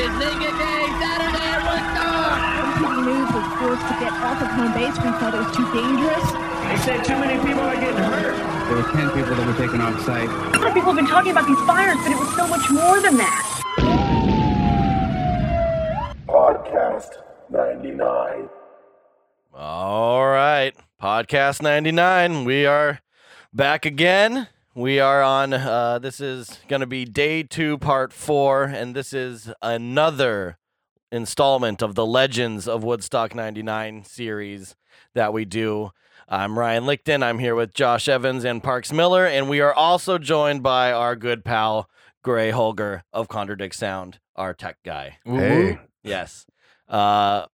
It's Naked Day, Saturday at Woodstock! When News was forced to get off of home base. We felt it was too dangerous. They said too many people are getting hurt. There were 10 people that were taken off site. A lot of people have been talking about these fires, but it was so much more than that. Podcast 99. All right. Podcast 99. We are back again. We are on, uh, this is going to be day two, part four, and this is another installment of the Legends of Woodstock 99 series that we do. I'm Ryan Lichten. I'm here with Josh Evans and Parks Miller, and we are also joined by our good pal, Gray Holger of Contradict Sound, our tech guy. Hey. Yes. Uh,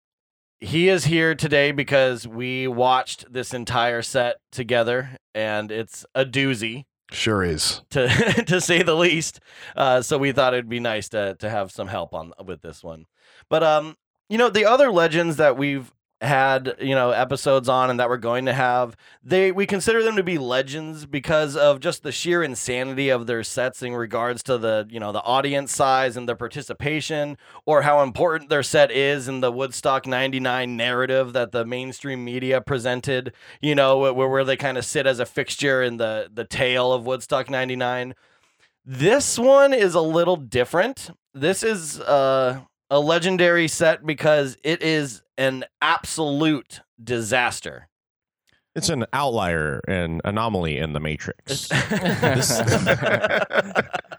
he is here today because we watched this entire set together, and it's a doozy Sure is. to to say the least. Uh, so we thought it'd be nice to to have some help on with this one. But um, you know, the other legends that we've had you know episodes on and that we're going to have they we consider them to be legends because of just the sheer insanity of their sets in regards to the you know the audience size and the participation or how important their set is in the Woodstock 99 narrative that the mainstream media presented you know where, where they kind of sit as a fixture in the the tale of Woodstock 99 this one is a little different. This is uh a legendary set because it is an absolute disaster. It's an outlier and anomaly in the matrix. It's-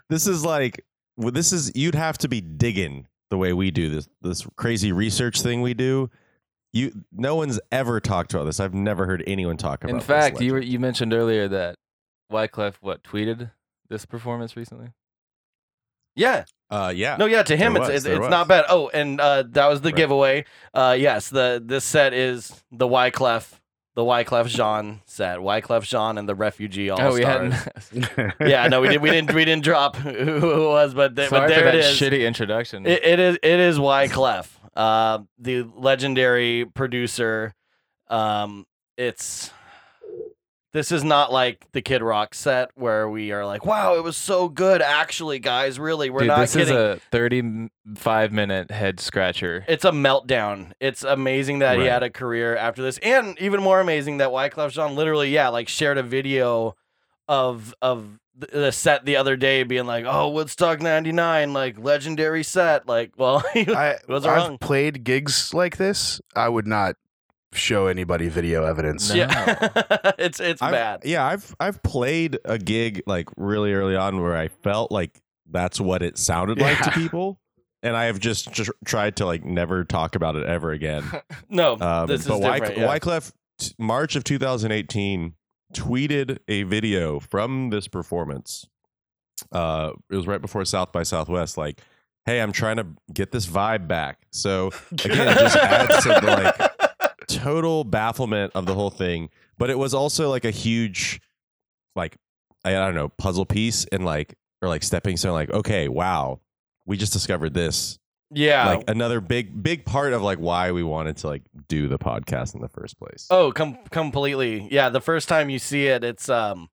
this is like this is you'd have to be digging the way we do this this crazy research thing we do. You no one's ever talked about this. I've never heard anyone talk about. In this fact, you were, you mentioned earlier that Wyclef what tweeted this performance recently. yeah, uh yeah. no, yeah. To him, There it's was, it's, it's not bad. Oh, and uh, that was the Right. giveaway. Uh, yes, the this set is the Wyclef, the Wyclef Jean set. Wyclef Jean and the Refugee All oh, we Stars. hadn't. yeah, no, we did. We didn't. We didn't drop who who it was, but, th- but there for it that is. shitty introduction. It, it is it is Wyclef, uh, the legendary producer. Um, it's this is not like the Kid Rock set where we are like, wow, it was so good. Actually, guys, really, we're Dude, not this kidding. is a 35 minute head scratcher. it's a meltdown. It's amazing that he Right. had a career after this, and even more amazing that Wyclef Jean literally, yeah, like shared a video of of th- the set the other day, being like, "Oh, Woodstock '99, like legendary set." Like, well, he I, was I've wrong. played gigs like this. I would not show anybody video evidence. No. Yeah, it's it's I've- bad. Yeah, I've I've played a gig like really early on where I felt like that's what it sounded like to people, and I have just, just tried to like never talk about it ever again. No, Um, this is but Wyc- different. yeah. Wyclef, t- March of 2018, tweeted a video from this performance. Uh, it was right before South by Southwest. Like, hey, I'm trying to get this vibe back. So again, it just adds to the like total bafflement of the whole thing. But it was also like a huge, like, I, I don't know, puzzle piece and like, or like stepping stone. Like, okay, wow, we just discovered this yeah. like another big big part of like why we wanted to like do the podcast in the first place. oh, com- completely. Yeah, the first time you see it, it's um,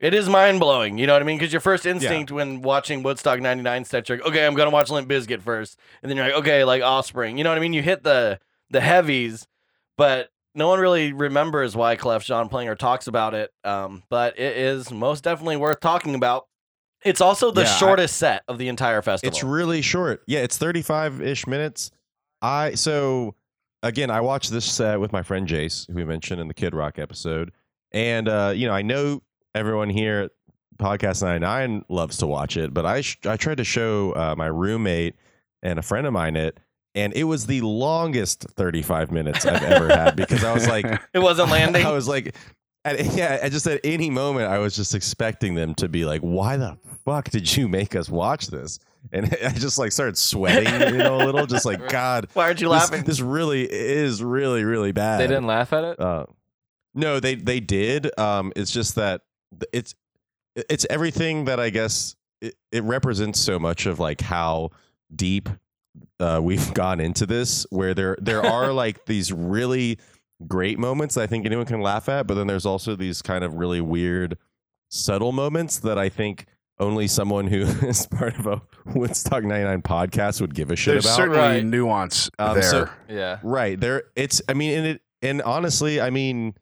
it is mind blowing. You know what I mean? Because your first instinct when watching Woodstock '99 set, you're like, okay, I'm gonna watch Limp Bizkit first, and then you're like, okay, like Offspring. You know what I mean? You hit the the heavies, but no one really remembers Wyclef Jean playing or talks about it. Um, but it is most definitely worth talking about. It's also the Yeah, I- shortest set of the entire festival. It's really short. Yeah, it's 35-ish minutes. I so again, I watched this set with my friend Jace, who we mentioned in the Kid Rock episode. And uh, you know, I know everyone here at Podcast 99 loves to watch it, but I sh- I tried to show uh, my roommate and a friend of mine it and it was the longest 35 minutes I've ever had because I was like it wasn't landing. I was like, at, yeah, I just at any moment, I was just expecting them to be like, "Why the fuck did you make us watch this?" And I just like started sweating, you know, a little, just like, God, Why aren't you this, laughing? this really is really really bad. They didn't laugh at it? Uh, no, they they did. Um, it's just that it's it's everything that I guess it, it represents so much of like how deep uh, we've gone into this, where there there are like these really great moments that I think anyone can laugh at, but then there's also these kind of really weird, subtle moments that I think only someone who is part of a Woodstock 99 podcast would give a shit There's about. certainly Right. nuance Um, there. so- Yeah. Right. There it's I mean and it and honestly, I mean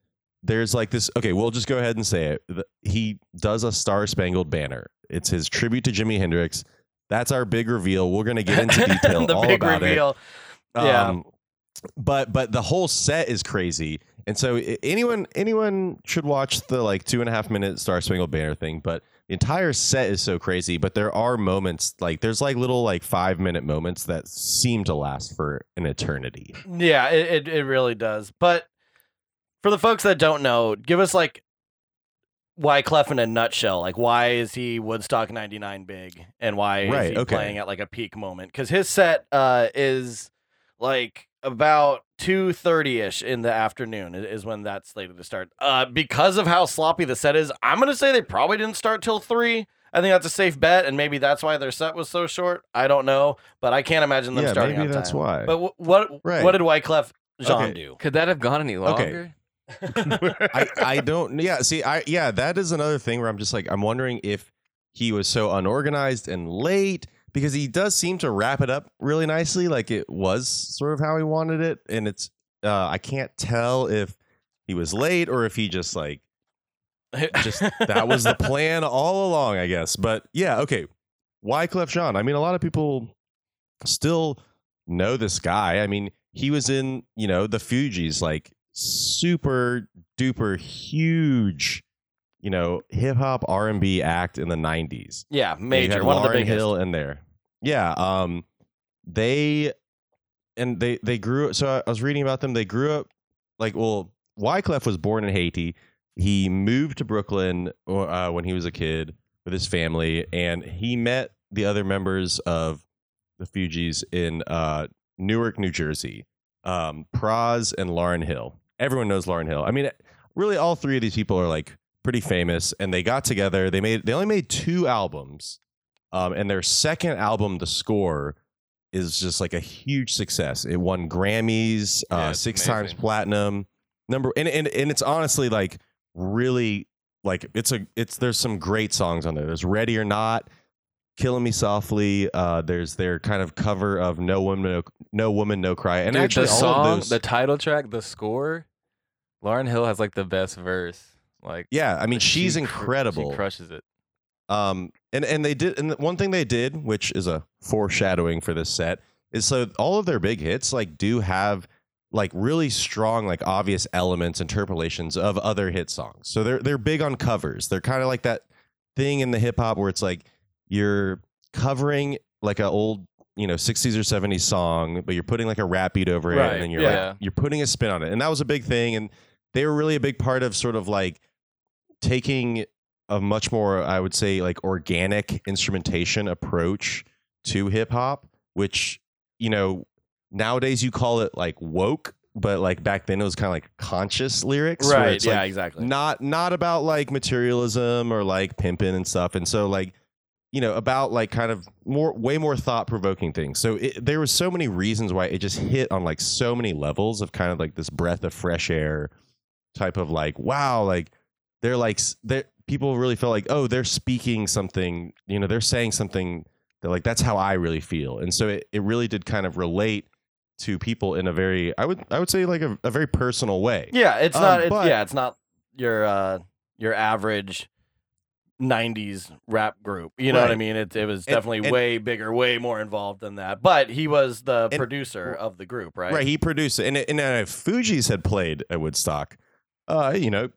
there's like this okay, we'll just go ahead and say it. He does a Star Spangled Banner. It's his tribute to Jimi Hendrix. That's our big reveal. We're going to get into detail the all big about reveal. it. Yeah. Um, but but the whole set is crazy. And so anyone anyone should watch the like two and a half minute Star Spangled Banner thing. But the entire set is so crazy. But there are moments like there's like little like five minute moments that seem to last for an eternity. Yeah, it, it it really does. But for the folks that don't know, give us like Wyclef in a nutshell. Like, why is he Woodstock '99 big, and why is he okay. playing at like a peak moment? Because his set uh, is like about two thirty ish in the afternoon i- is when that's slated to start. Uh, because of how sloppy the set is, I'm gonna say they probably didn't start till three. I think that's a safe bet, and maybe that's why their set was so short. I don't know, but I can't imagine them Yeah, starting. maybe on that's time. why. But wh- what Right. what did Wyclef Jean Okay. do? Could that have gone any longer? I, I don't yeah see I yeah that is another thing where I'm just like I'm wondering if he was so unorganized and late because he does seem to wrap it up really nicely like it was sort of how he wanted it and it's uh I can't tell if he was late or if he just like just that was the plan all along I guess but yeah okay Wyclef Jean? I mean a lot of people still know this guy. I mean he was in you know the Fugees like super duper huge you know hip hop R&B act in the 90s yeah, major. One of the biggest. Hill in there. Yeah, um, they and they they grew. So I- I was reading about them. They grew up like well, Wyclef was born in Haiti. He moved to Brooklyn uh, when he was a kid with his family, and he met the other members of the Fugees in uh, Newark, New Jersey. Um, Pras and Lauryn Hill. Everyone knows Lauryn Hill. I mean, really, all three of these people are like pretty famous, and they got together. They made they only made two albums, um, and their second album, The Score, is just like a huge success. It won Grammys, Yeah, uh, six times platinum. Number and, and and it's honestly like really like it's a it's there's some great songs on there. There's Ready or Not, Killing Me Softly. Uh, there's their kind of cover of No Woman No, no Woman No Cry, and Dude, actually the all song, those. the title track, the score, Lauryn Hill has like the best verse. Like, yeah, I mean she she's cr- incredible. She crushes it. Um, and and they did, and one thing they did, which is a foreshadowing for this set, is so all of their big hits like do have like really strong, like obvious elements, interpolations of other hit songs. So they're they're big on covers. They're kind of like that thing in the hip hop where it's like you're covering like an old you know 60s or 70s song but you're putting like a rap beat over it Right, and then you're yeah. like you're putting a spin on it and that was a big thing and they were really a big part of sort of like taking a much more i would say like organic instrumentation approach to hip hop which you know nowadays you call it like woke but like back then it was kind of like conscious lyrics Right. Yeah. like, exactly. not not about like materialism or like pimping and stuff and so like you know about like kind of more way more thought provoking things so it, there was so many reasons why it just hit on like so many levels of kind of like this breath of fresh air type of like wow like they're like they're people really felt like oh they're speaking something you know they're saying something that like that's how i really feel and so it, it really did kind of relate to people in a very i would i would say like a, a very personal way Yeah, it's Um, not. It's, but- yeah, it's not your uh your average '90s rap group. You know what I mean? It it was And- definitely and- way bigger, way more involved than that. But he was the And- producer of the group, right? Right. he produced it, and and if Fugees had played at Woodstock, uh, you know,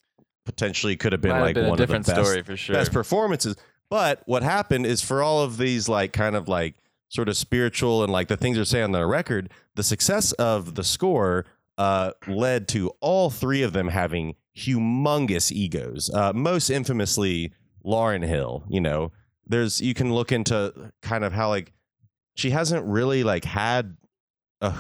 potentially could have been Might have like been one a of the different best story for sure. best performances. But what happened is for all of these like kind of like sort of spiritual and like the things they're saying on the record, the success of the score uh, led to all three of them having humongous egos. Uh, most infamously, Lauryn Hill. You know, there's you can look into kind of how like she hasn't really like had a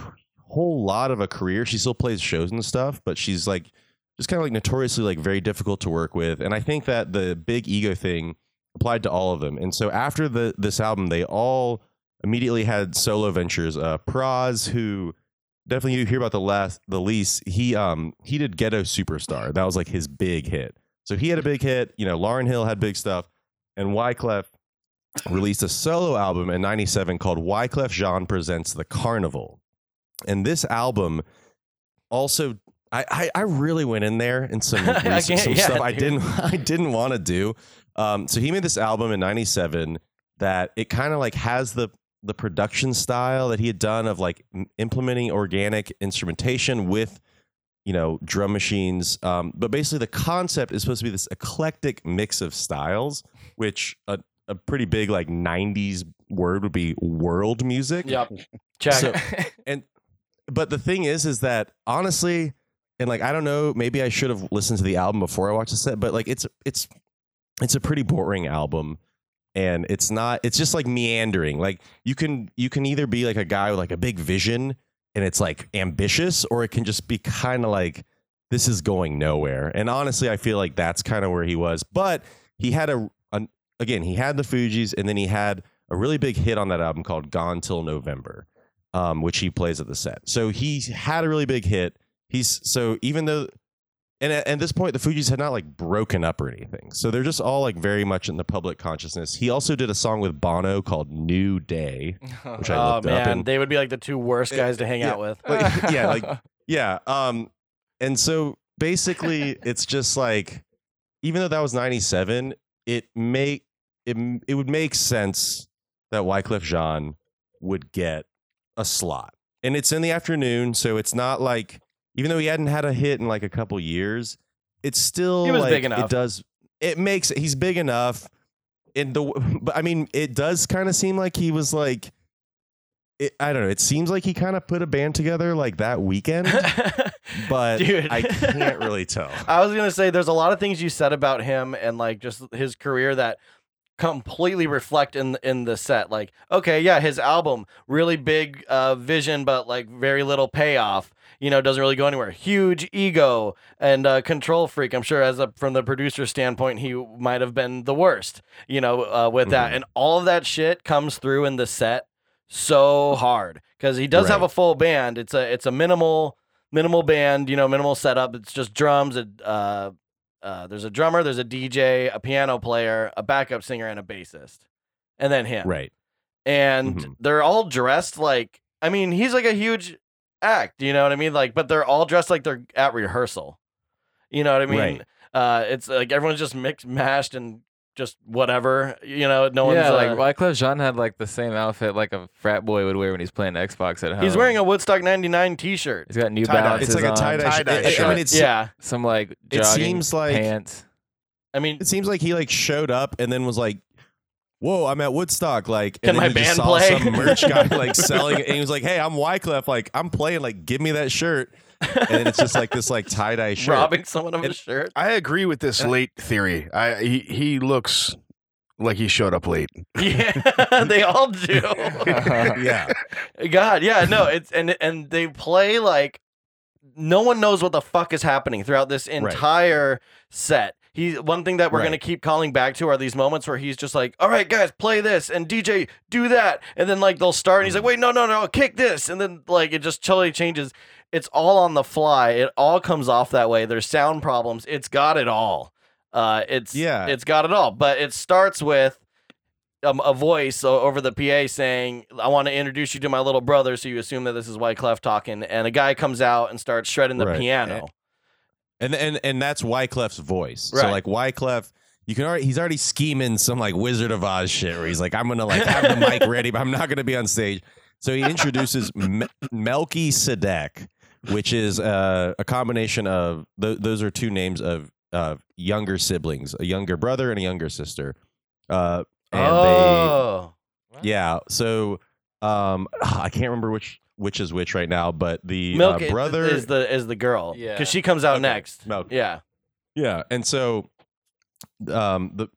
whole lot of a career. She still plays shows and stuff, but she's like just kind of like notoriously like very difficult to work with. And I think that the big ego thing applied to all of them. And so after the this album, they all immediately had solo ventures. Uh, Pras, who definitely you hear about the last the least, he um he did Ghetto Superstar. That was like his big hit. So he had a big hit. You know, Lauryn Hill had big stuff, and Wyclef released a solo album in 97 called Wyclef Jean Presents the Carnival. And this album also I, I, I really went in there and some, I research- some yeah, stuff I didn't I didn't want to do. Um, so he made this album in '97 that it kind of like has the the production style that he had done of like implementing organic instrumentation with you know drum machines. Um, but basically, the concept is supposed to be this eclectic mix of styles, which a, a pretty big like '90s word would be world music Yep. Check. So- and but the thing is is that honestly and like i don't know maybe i should have listened to the album before i watched the set but like it's it's it's a pretty boring album and it's not it's just like meandering like you can you can either be like a guy with like a big vision and it's like ambitious or it can just be kind of like this is going nowhere and honestly i feel like that's kind of where he was but he had a an, again he had the fugees and then he had a really big hit on that album called gone till november um, which he plays at the set. So he had a really big hit. He's so even though, and at, at this point, the Fugees had not like broken up or anything. So they're just all like very much in the public consciousness. He also did a song with Bono called New Day, which I oh looked man, up. And they would be like the two worst Uh, guys to hang yeah. out with. like, yeah, like yeah. Um, and so basically, it's just like even though that was '97, it make it it would make sense that Wyclef Jean would get a slot, and it's in the afternoon, so it's not like even though he hadn't had a hit in like a couple years, it's still He was like, big enough. It does. It makes he's big enough. In the but I mean, it does kind of seem like he was like. It, I don't know. It seems like he kind of put a band together like that weekend, but Dude. I can't really tell. I was gonna say there's a lot of things you said about him and like just his career that completely reflect in in the set. Like, okay, yeah, his album really big uh, vision, but like very little payoff. You know, doesn't really go anywhere. Huge ego and uh, control freak. I'm sure, as a from the producer standpoint, he might have been the worst. You know, uh, with that, Mhm. and all of that shit comes through in the set so hard because he does have a full band. It's a it's a minimal minimal band, you know, minimal setup. It's just drums. A, uh, uh, there's a drummer, there's a DJ, a piano player, a backup singer, and a bassist, and then him. Right. And Mhm. they're all dressed like. I mean, he's like a huge act. You know what I mean? Like, but they're all dressed like they're at rehearsal. You know what I mean? Right. Uh, it's like everyone's just mixed, mashed, and just whatever. You know, no yeah, one's like uh, Wyclef Jean had like the same outfit like a frat boy would wear when he's playing Xbox at home. He's wearing a Woodstock '99 T-shirt. He's got New Tie-dye. Balances It's like a tie-dye. Tie-dye it- it- I mean, it's yeah, some like It jogging seems like- pants. I mean, it seems like he like showed up and then was like, "Whoa, I'm at Woodstock!" Like, Can and my then he just band saw play? some merch guy like selling it, and he was like, "Hey, I'm Wyclef. Like, I'm playing. Like, give me that shirt." And then it's just like this like tie dye shirt. robbing someone of a It- shirt. I agree with this late theory. I he, he looks like he showed up late. Yeah, they all do. yeah, God, yeah, no, it's and and they play like no one knows what the fuck is happening throughout this entire set. He one thing that we're Right. gonna keep calling back to are these moments where he's just like, "All right, guys, play this," and DJ do that, and then like they'll start, and he's like, "Wait, no, no, no, kick this," and then like it just totally changes. It's all on the fly. It all comes off that way. There's sound problems. It's got it all. Uh, it's Yeah. it's got it all. But it starts with um, a voice over the PA saying, "I want to introduce you to my little brother," so you assume that this is Wyclef talking, and a guy comes out and starts shredding the Right. piano. And and and that's Wyclef's voice. So Right. like Wyclef. You can already he's already scheming some like Wizard of Oz shit where he's like, I'm gonna like have the mic ready, but I'm not gonna be on stage. So he introduces Me- Melky Sedeck, which is uh, a combination of th- those are two names of of younger siblings, a younger brother and a younger sister. Uh, and oh, they, yeah. So um, I can't remember which which is which right now, but the Milk uh, brother is the is the girl, Yeah. because she comes out Okay. next. Milk. Yeah, Yeah, and so um the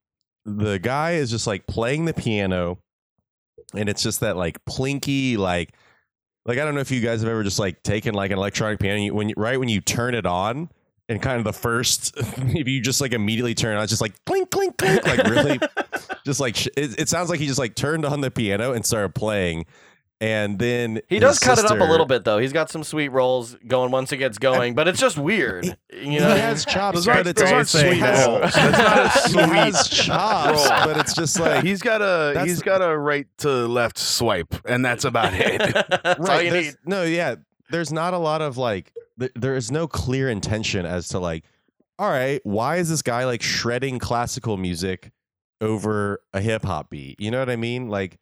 the guy is just like playing the piano and it's just that like plinky like like I don't know if you guys have ever just like taken like an electronic piano you, when you, right when you turn it on and kind of the first if you just like immediately turn it on it's just like clink clink clink like really just like sh- it, it sounds like he just like turned on the piano and started playing and then He his does cut it up a little bit though. He's got some sweet rolls going once it gets going, but it's just weird. You know, he has chops, but it's aren't sweet rolls. That's not a sweet chops, but it's just like he's got a That's he's the- got a right to left swipe, and that's about it. That's all right. you there's- need. No, yeah. There's not a lot of like. Th- there is no clear intention as to like, all right, why is this guy like shredding classical music over a hip hop beat? You know what I mean? Like,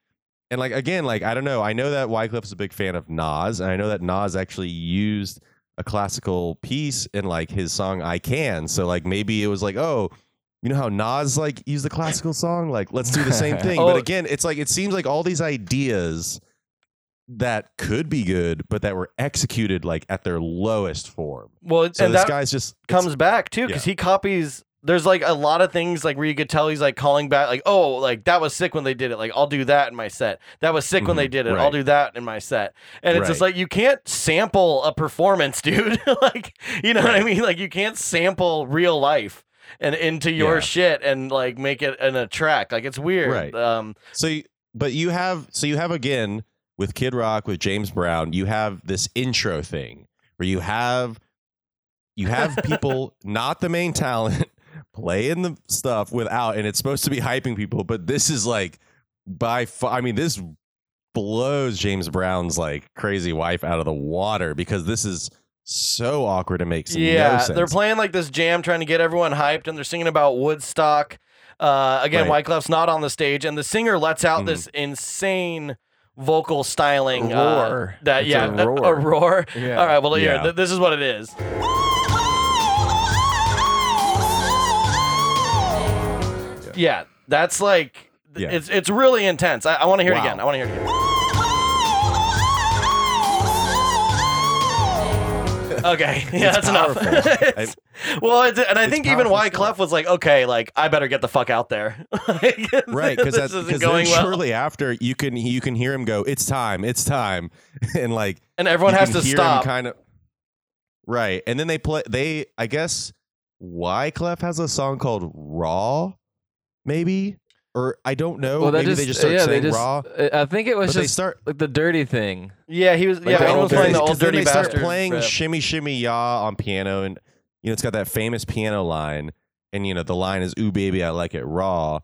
and like again, like I don't know. I know that Wyclef is a big fan of Nas, and I know that Nas actually used a classical piece in like his song "I Can." So like maybe it was like, oh. You know how Nas like used the classical song? Like, let's do the same thing. Oh. But again, it's like it seems like all these ideas that could be good, but that were executed like at their lowest form. Well, So and this that guy's just comes back too because he copies. There's like a lot of things like where you could tell he's like calling back, like, oh, like that was sick when they did it. Like I'll do that in my set. That was sick when they Mhm, did it. I'll do that in my set. And it's just like you can't sample a performance, dude. like you know what I mean? Like you can't sample real life and into your Yeah. shit and like make it in a track. Like it's weird. Right. Um, So, you, but you have so you have again with Kid Rock with James Brown, you have this intro thing where you have you have people not the main talent playing the stuff without, and it's supposed to be hyping people, but this is like by far. I mean, this blows James Brown's like crazy wife out of the water because this is so awkward and makes no yeah, sense. they're playing like this jam, trying to get everyone hyped, and they're singing about Woodstock. Uh, again, Right. Wyclef's not on the stage, and the singer lets out Mhm. this insane vocal styling. A uh, roar. that It's yeah, a a- a roar. roar. Yeah. All right, well, here, Yeah. th- this is what it is. Yeah, that's like Yeah. it's it's really intense. I, I want to hear it again. I want to hear it again. Okay, yeah, that's enough. powerful. It's- well, it's, and I think even powerful Wyclef was like, okay, like I better get the fuck out there, Like, right because this that's isn't because going then well. shortly after you can you can hear him go it's time it's time and like and everyone you has can to hear stop. kind of right and then they play they i guess Wyclef has a song called raw maybe or i don't know well, maybe just, they just start yeah, saying they just, raw I think it was but they just start like the dirty thing. yeah, he was. Like yeah, the everyone was old playing the dirty- then dirty they start bastard. playing riff. shimmy shimmy ya on piano and you know it's got that famous piano line and you know the line is ooh baby i like it raw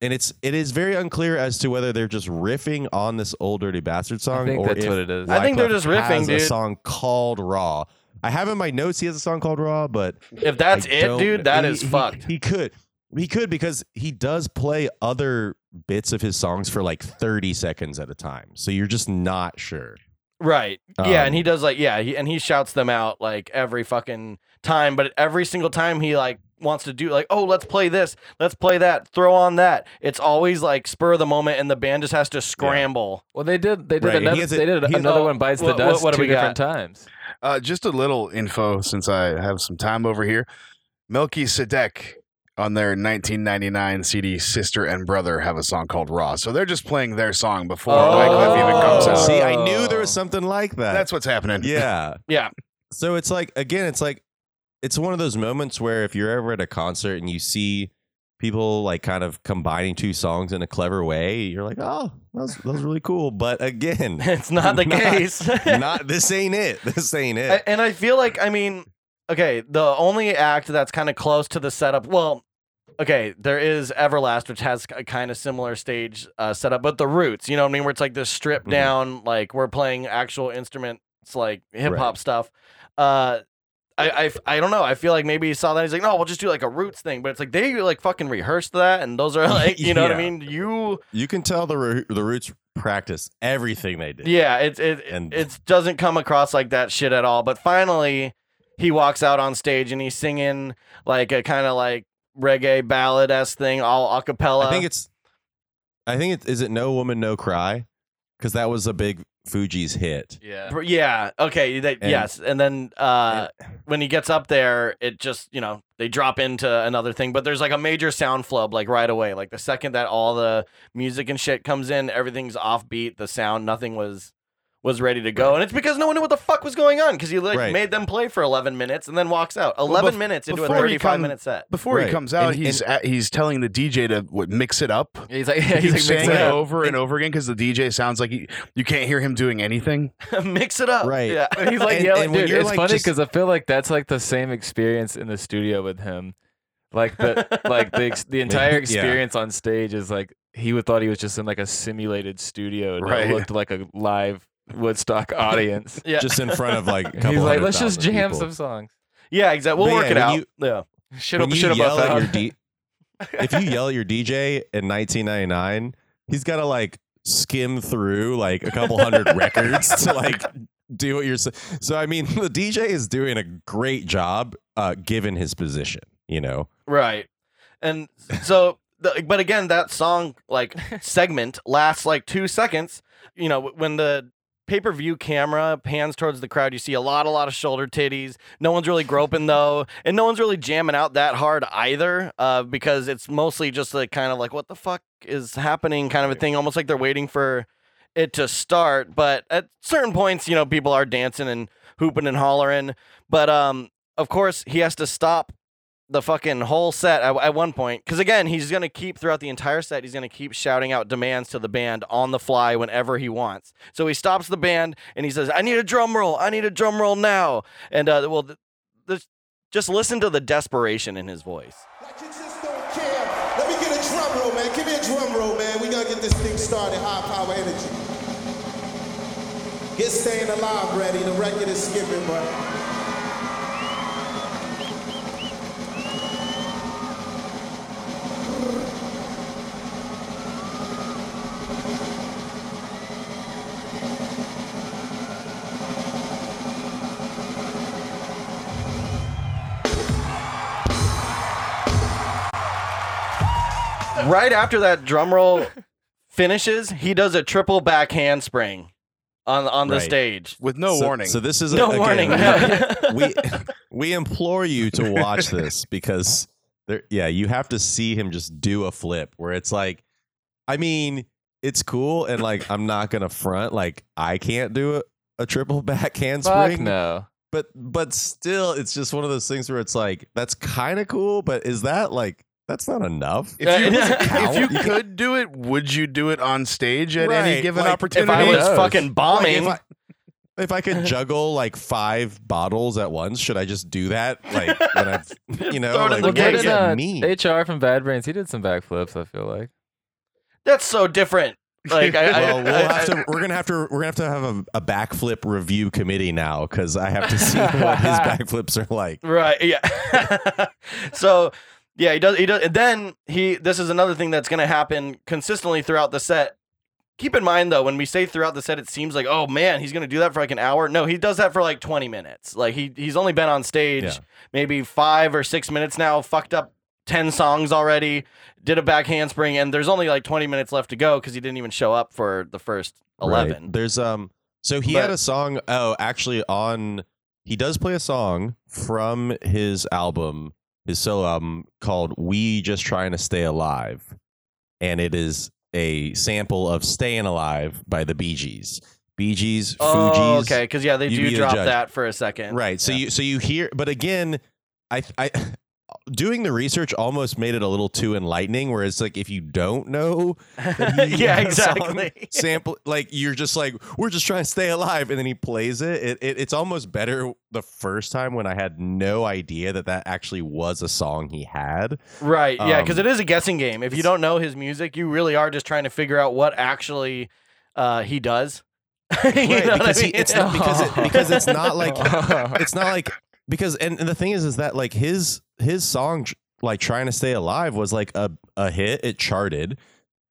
and it's it is very unclear as to whether they're just riffing on this old dirty bastard song I think or that's what it is. I think they're just riffing, has dude. a song called raw i have in my notes he has a song called raw but if that's I it, dude, that he- is he- fucked. He could. He could because he does play other bits of his songs for like 30 seconds at a time. So you're just not sure. Right. yeah, and Um, he does like yeah, he, and he shouts them out like every fucking time, but every single time he like wants to do like, "Oh, let's play this. Let's play that. Throw on that." It's always like spur of the moment and the band just has to scramble. Well, they did. They did Right, another. has a- they did he has- another oh, one bites what- the what- dust what do two we got? different times. Uh, just a little info since I have some time over here. Melky Sedeck on their 1999 CD "Sister and Brother" have a song called "Raw," so they're just playing their song before Oh. Wyclef even comes out. See, I knew there was something like that. That's what's happening. yeah. Yeah. So it's like again, it's like it's one of those moments where if you're ever at a concert and you see people like kind of combining two songs in a clever way, you're like, oh, that was, that was really cool. But again, It's not the Not- case. not this ain't it. This ain't it. I- and I feel like I mean, okay, the only act that's kind of close to the setup. Well, okay, there is Everlast, which has a kind of similar stage uh, setup, but the Roots, you know what I mean, where it's like this stripped Mhm. down, like we're playing actual instruments, like hip hop Right. stuff. Uh, I, I, I don't know. I feel like maybe he saw that. He's like, no, we'll just do like a Roots thing. But it's like they like fucking rehearsed that, and those are like, you know what I mean? You, You can tell the the Roots practice everything they did. yeah, it it And- it doesn't come across like that shit at all. But finally, he walks out on stage and he's singing like a kind of like reggae ballad s thing, all a cappella. I think it's. I think it is it No Woman No Cry, because that was a big Fugees hit. Yeah. Yeah, okay, that, And- yes. And then uh, when he gets up there, it just you know they drop into another thing. But there's like a major sound flub like right away. Like the second that all the music and shit comes in, everything's offbeat. The sound, nothing was was ready to go, and it's because no one knew what the fuck was going on because he like Right. made them play for 11 minutes and then walks out. 11 bef- minutes into a before he 35 come- minute set. Before Right. he comes out, And- he's at, he's telling the DJ to what, mix it up. He's like, yeah, He's he's like saying mixing it it up. over and over again because the DJ sounds like he, you can't hear him doing anything. Mix it up. Right. Yeah. He's like And- yelling, and when dude. you're, It's like, funny just- because I feel like that's like the same experience in the studio with him. Like the like the ex- the entire Yeah. experience on stage is like he would thought he was just in like a simulated studio that Right. looked like a live Woodstock audience. Yeah. just in front of like a couple He's like, hundred let's just thousand jam people. some songs. yeah, exactly. We'll But work yeah, it when out. you- yeah. Should when have you yell at your. D- if you yell at your DJ in 1999, he's got to like skim through like a couple hundred records to like do what you're saying. So I mean, the DJ is doing a great job uh, given his position. You know, Right. And so, the, but again, that song like segment lasts like two seconds. You know, when the pay per view camera pans towards the crowd, you see a lot, a lot of shoulder titties. No one's really groping though, and no one's really jamming out that hard either, uh, because it's mostly just like kind of like what the fuck is happening kind of a thing, almost like they're waiting for it to start. But at certain points, you know, people are dancing and hooping and hollering. But um, of course, he has to stop the fucking whole set at, at one point because again he's to keep throughout the entire set he's to keep shouting out demands to the band on the fly whenever he wants so he stops the band and he says i need a drum roll i need a drum roll now and uh, well th- th- just listen to the desperation in his voice Like you just don't care. Let me get a drum roll, man. Give me a drum roll, man. We gotta get this thing started. High power energy. Get staying alive ready. The record is skipping, but. Right after that drum roll finishes he does a triple back handspring on on the Right. stage With no So- warning. So this is a, no again, warning we we implore you to watch this because there yeah you have to see him just do a flip where it's like i mean it's cool and like i'm not gonna front like i can't do a, a triple back Fuck handspring no. but but still it's just one of those things where it's like that's kind of cool but is that like that's not enough if you, Yeah. if you could do it, would you do it on stage at any given like, if opportunity? if i was knows? fucking Like, bombing if I, if I could juggle like five bottles at once, should I just do that? Like when I've, you know, Throw it in like the Well, what does that mean? uh, HR from Bad Brains? He did some backflips. I feel like. that's so different like I, well, I, we'll I- have to. We're gonna have to. We're gonna have to have a, a backflip review committee now because I have to see what his backflips are like. Right. Yeah. so yeah, he does. He does. And then he. This is another thing that's going to happen consistently throughout the set. Keep in mind though, when we say throughout the set, it seems like oh man, he's going to do that for like an hour. No, he does that for like twenty minutes. Like he he's only been on stage Yeah. maybe five or six minutes now. Fucked up ten songs already. Did a back handspring, and there's only like twenty minutes left to go because he didn't even show up for the first Right. eleven. There's um. So he had a song. Oh, actually, on he does play a song from his album, his solo album called "We Just Trying to Stay Alive," and it is a sample of "Staying Alive" by the Bee Gees. Bee Gees, Oh, Fugees. okay. Because yeah, they do drop that for a second. Right. So Yeah. you so you hear, but again, I I doing the research almost made it a little too enlightening. Where it's like if you don't know, yeah, had a song exactly. sample, like you're just like we're just trying to stay alive, and then he plays it. It, it. It's almost better the first time when I had no idea that that actually was a song he had. Right. Yeah, because Um, it is a guessing game. If you don't know his music, you really are just trying to figure out what actually uh, he does. You Right, know what I he, mean? it's not because it, because it's not like it's not like because and, and the thing is is that like his his song like trying to stay alive was like a a hit. It charted.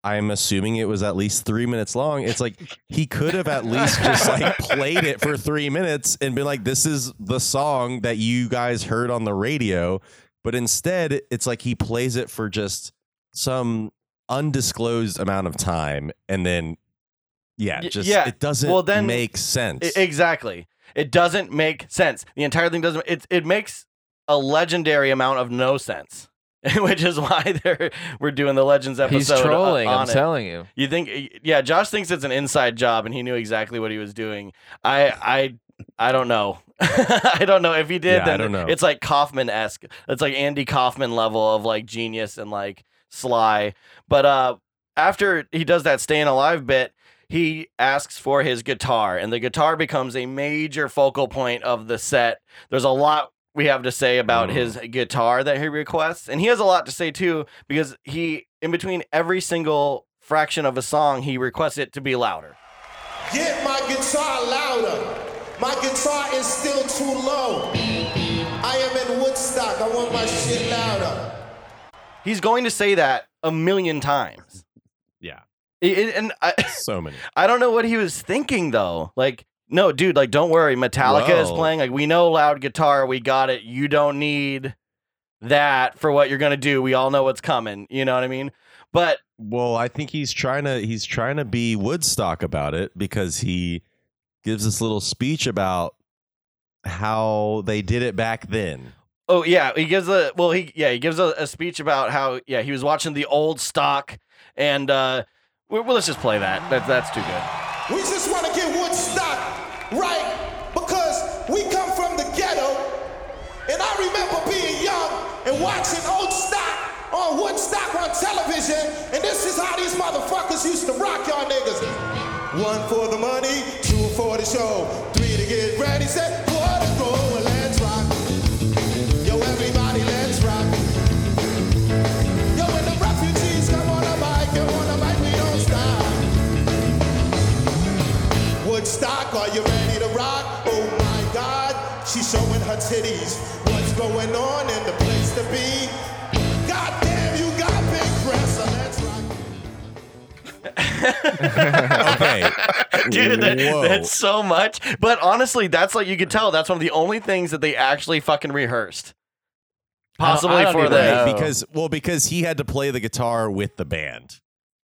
I'm assuming it was at least three minutes long. It's like he could have at least just like played it for three minutes and been like this is the song that you guys heard on the radio. But instead it's like he plays it for just some undisclosed amount of time and then yeah just yeah. it doesn't Well, then- make sense. exactly. It doesn't make sense. The entire thing doesn't. It it makes a legendary amount of no sense. which is why they're we're doing the Legends episode. He's trolling. I'm it. telling you. You think? Yeah, Josh thinks it's an inside job, and he knew exactly what he was doing. I, I, I don't know. I don't know if he did. Yeah, I don't know. It's like Kaufman esque. It's like Andy Kaufman level of like genius and like sly. But uh, after he does that staying alive bit, he asks for his guitar, and the guitar becomes a major focal point of the set. There's a lot we have to say about Mm. his guitar that he requests, and he has a lot to say too because he, in between every single fraction of a song, he requests it to be louder. Get my guitar louder. My guitar is still too low. I am in Woodstock. I want my shit louder. He's going to say that a million times. It- and I, So many. I don't know what he was thinking though. Like, no, dude, like, don't worry. Metallica is playing. Like, we know loud guitar. We got it. You don't need that for what you're gonna do. We all know what's coming. You know what I mean? But Well, I think he's trying to he's trying to be Woodstock about it because he gives this little speech about how they did it back then. oh yeah, he gives a well, he yeah, he gives a, a speech about how yeah he was watching the old stock and uh, well, let's just play that. That that's too good. We just want to get Woodstock right because we come from the ghetto. And I remember being young and watching old stock on Woodstock on television. And this is how these motherfuckers used to rock y'all niggas. One for the money, two for the show, three to get ready, set four to go, Okay. Dude, that- that's so much. But honestly, that's like you could tell that's one of the only things that they actually fucking rehearsed. I don't- I Possibly for even the know. Because well because he had to play the guitar with the band.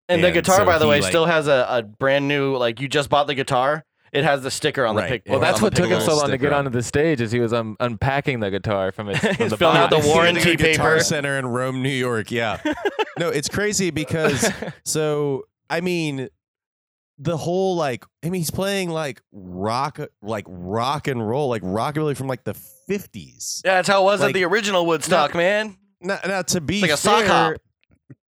and the And guitar, so by the he, way, like- still has a, a brand new like you just bought the guitar. It has the sticker on Right. the pic. Well, Yeah, that's on what took him so long to get sticker on. onto the stage is he was um, unpacking the guitar from its from He's the filling out the box. warranty Sitting Guitar paper. Center in Rome, New York. Yeah. no, it's crazy because so I mean the whole like I mean he's playing like rock like rock and roll like rockabilly from like the 50s. Yeah, that's how it was Like- at the original Woodstock, man. Now, now to be like a sock fair, hop.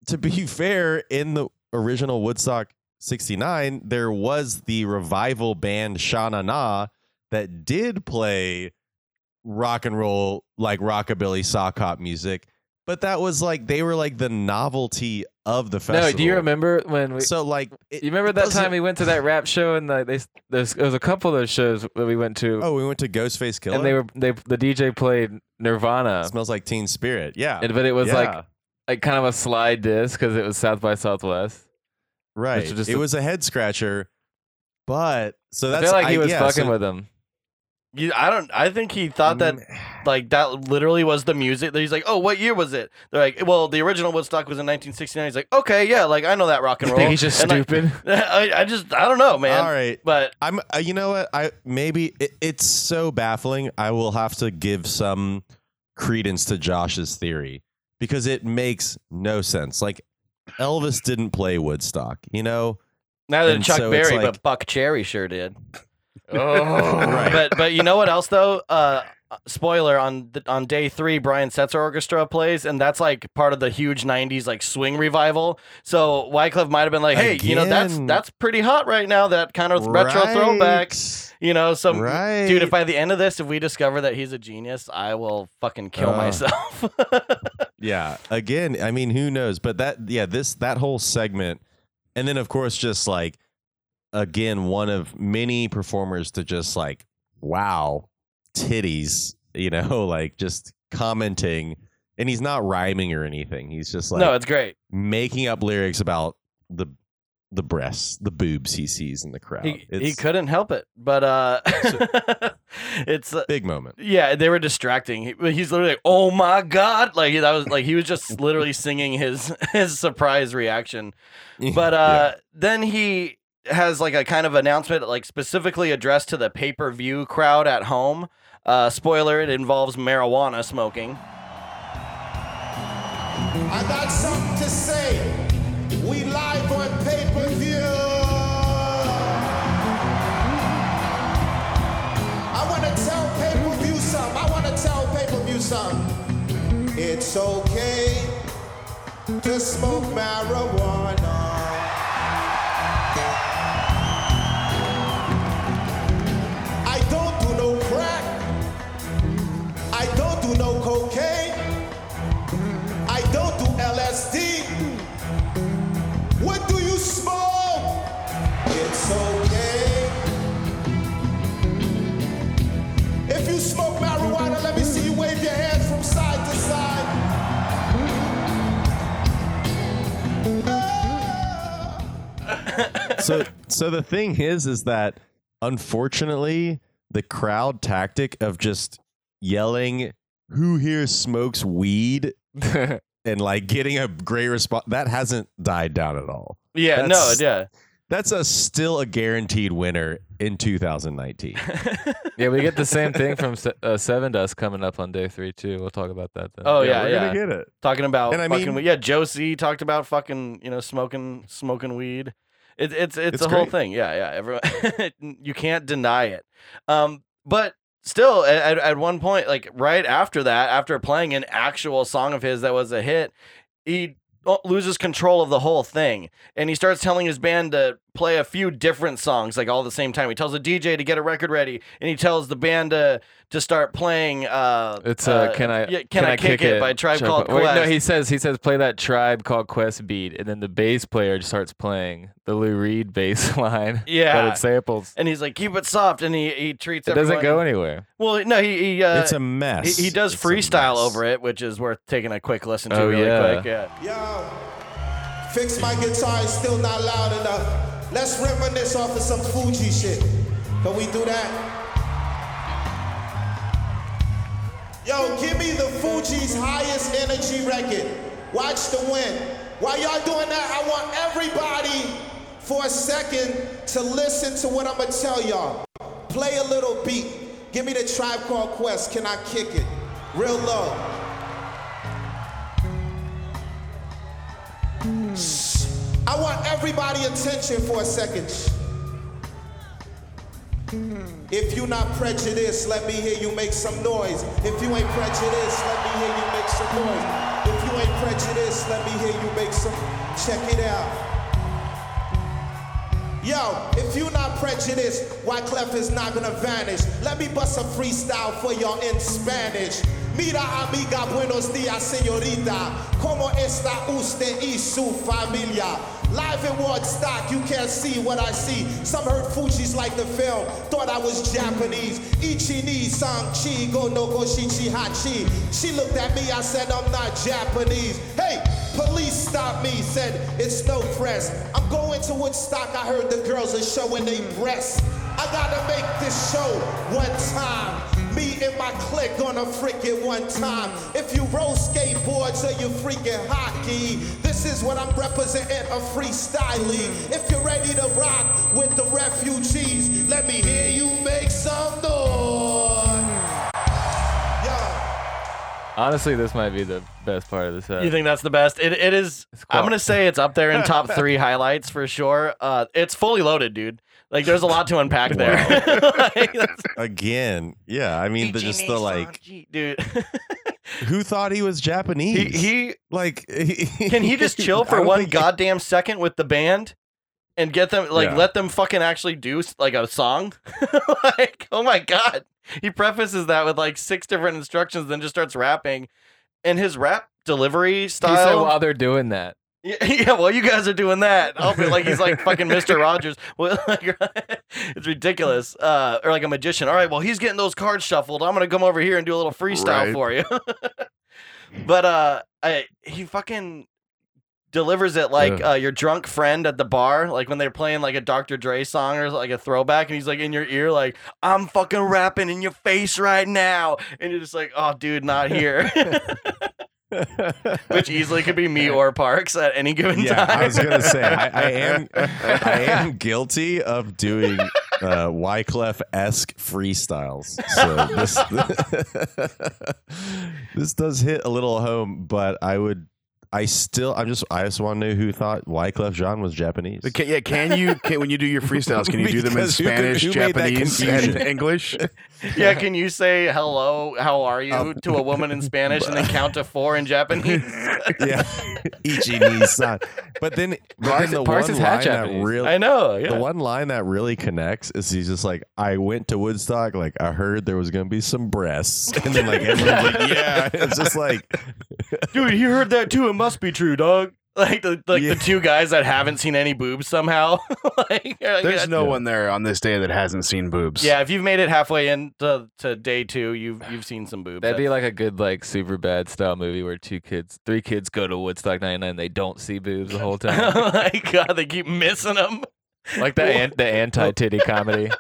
to be fair, in the original Woodstock '69, there was the revival band Shana Na that did play rock and roll like rockabilly sock hop music, but that was like they were like the novelty of the festival. No, do you remember when we? So like, it, you remember that time we went to that rap show and the, they there's there was a couple of those shows that we went to, Oh, we went to Ghostface Killah. and they were they the DJ played Nirvana, It smells like Teen Spirit. Yeah, and, but it was yeah. like like kind of a slide disc because it was South by Southwest. right. was just it a- was a head scratcher, but so I that's feel like he was yeah, fucking so- with them. You, I don't. I think he thought that like that literally was the music. That he's like, oh, what year was it? They're like, well, the original Woodstock was in 1969. He's like, okay, yeah, like I know that rock and roll. think he's just And, like, stupid? I, I just, I don't know, man. All right. But I'm. Uh, you know what? I maybe it, it's so baffling. I will have to give some credence to Josh's theory because it makes no sense. Like Elvis didn't play Woodstock. You know. neither did And Chuck so it's Berry, like- but Buckcherry sure did. Oh, Right. But but you know what else though? Uh, spoiler on the, on day three, Brian Setzer Orchestra plays, and that's like part of the huge '90s like swing revival. So Wyclef might have been like, hey, you know, that's that's pretty hot right now. That kind of retro throwback. You know, so Right. dude, if by the end of this, if we discover that he's a genius, I will fucking kill Uh. myself. Yeah. Again, I mean, who knows? But that, yeah, this that whole segment, and then of course, just like again, one of many performers to just like, wow, titties, you know, like just commenting, and he's not rhyming or anything. He's just like no, it's great. making up lyrics about the the breasts, the boobs he sees in the crowd. He, he couldn't help it, but uh, it's uh, big moment. yeah, they were distracting. He, he's literally like, "Oh my god!" Like that was like he was just literally singing his his surprise reaction. But uh, then he has like a kind of announcement, like specifically addressed to the pay per view crowd at home. Uh, spoiler: it involves marijuana smoking. I got something to say. We live on pay-per-view. I want to tell pay-per-view something. I want to tell pay-per-view something. It's okay to smoke marijuana. So so the thing is is that unfortunately the crowd tactic of just yelling who here smokes weed and like getting a great response that hasn't died down at all Yeah, no, That's- yeah. that's a still a guaranteed winner in 2019 yeah, we get the same thing from uh, Sevendust coming up on day three too. We'll talk about that then. Oh yeah, we're yeah. gonna get it Talking about And I fucking mean- weed. yeah. Josie talked about fucking you know smoking smoking weed. It, it's it's It's a whole thing. Yeah, yeah. Everyone, you can't deny it. Um, but still, at, at- at one point, like right after that, after playing an actual song of his that was a hit, he loses control of the whole thing, and he starts telling his band to play a few different songs like all at the same time. He tells the DJ to get a record ready, and he tells the band to to start playing. Uh, It's uh, can I yeah, can, I, kick, it, by Tribe Called Wait, Quest? no, he says he says play that Tribe Called Quest beat, and then the bass player starts playing the Lou Reed bass line. Yeah. that it samples. and he's like, keep it soft, and he he treats It doesn't go anywhere. Well, no, he he uh, it's a mess he, he does It's freestyle over it, which is worth taking a quick listen to Oh, really yeah. quick. Yeah. Yo, fix my guitar, it's still not loud enough. Let's reminisce off of some Fugee shit. Can we do that? Yo, give me the Fugees highest energy record. Watch the wind. While y'all doing that, I want everybody for a second to listen to what I'm gonna tell y'all. Play a little beat. Give me the tribe called Quest. Can I kick it? Real low. Shh. I want everybody attention for a second. If you're not prejudiced, let me hear you make some noise. If you ain't prejudiced, let me hear you make some noise. If you ain't prejudiced, let me hear you make some. Check it out. Yo, if you're not prejudiced, Wyclef is not gonna vanish. Let me bust a freestyle for y'all in Spanish. Mira amiga, buenos días, señorita. ¿Cómo está usted y su familia? Live in Woodstock, you can't see what I see. Some heard Fugees like the film, thought I was Japanese. Ichi ni san chi go no go shichi hachi. She looked at me, I said I'm not Japanese. Hey, police stopped me, said it's no press. I'm going to Woodstock, I heard the girls are showing their breasts. I gotta make this show one time. Me and my clique gonna freak it one time. If you roll skateboards or you freaking hockey, this is what I'm representing a freestyle league. If you're ready to rock with the refugees, let me hear you make some noise. Honestly, this might be the best part of the set. You think that's the best? It it is. I'm gonna say it's up there in top three highlights for sure. Uh, it's fully loaded, dude. Like, there's a lot to unpack there. Like, again yeah i mean the, just the like dude. who thought he was japanese he he like can he just chill for one think- goddamn second with the band and get them like Yeah. let them fucking actually do like a song? like, oh my god. He prefaces that with like six different instructions, then just starts rapping. And his rap delivery He said style. while they're doing that. Yeah, yeah, well, you guys are doing that. I'll be like he's like fucking Mister Rogers. Well, like, it's ridiculous. Uh, or like a magician. All right, well, he's getting those cards shuffled. I'm gonna come over here and do a little freestyle Right. for you. but uh, I, he fucking delivers it like Yeah. uh, your drunk friend at the bar, like when they're playing like a Dr. Dre song or like a throwback, and he's like in your ear, like I'm fucking rapping in your face right now, and you're just like, oh, dude, not here. Which easily could be me or Parks at any given yeah, time. I was gonna say I, I am I am guilty of doing uh, Wyclef esque freestyles. So this this does hit a little home, but I would I still, I'm just, I just want to know who thought Wyclef Jean was Japanese. But Can, yeah, can you can, when you do your freestyles? Can you do them in Because who Spanish, who Japanese, and? English? Yeah, can you say hello, how are you um, to a woman in Spanish and then count to four in Japanese? yeah, Ichi ni san. But then, but Parks- then the Parks one is half line that really, I know. Yeah. the one line that really connects is he's just like, I went to Woodstock, like I heard there was gonna be some breasts, and then like everyone's like, yeah, it's just like, Dude, you heard that too. It must be true, dog. Like the like Yeah. the two guys that haven't seen any boobs somehow. like, you're like, There's yeah, no one there on this day that hasn't seen boobs. Yeah, if you've made it halfway into to day two, you've you've seen some boobs. That'd be like a good like super bad style movie where two kids, three kids go to Woodstock 99, and they don't see boobs the whole time. oh my god, they keep missing them. like the an- the anti titty comedy.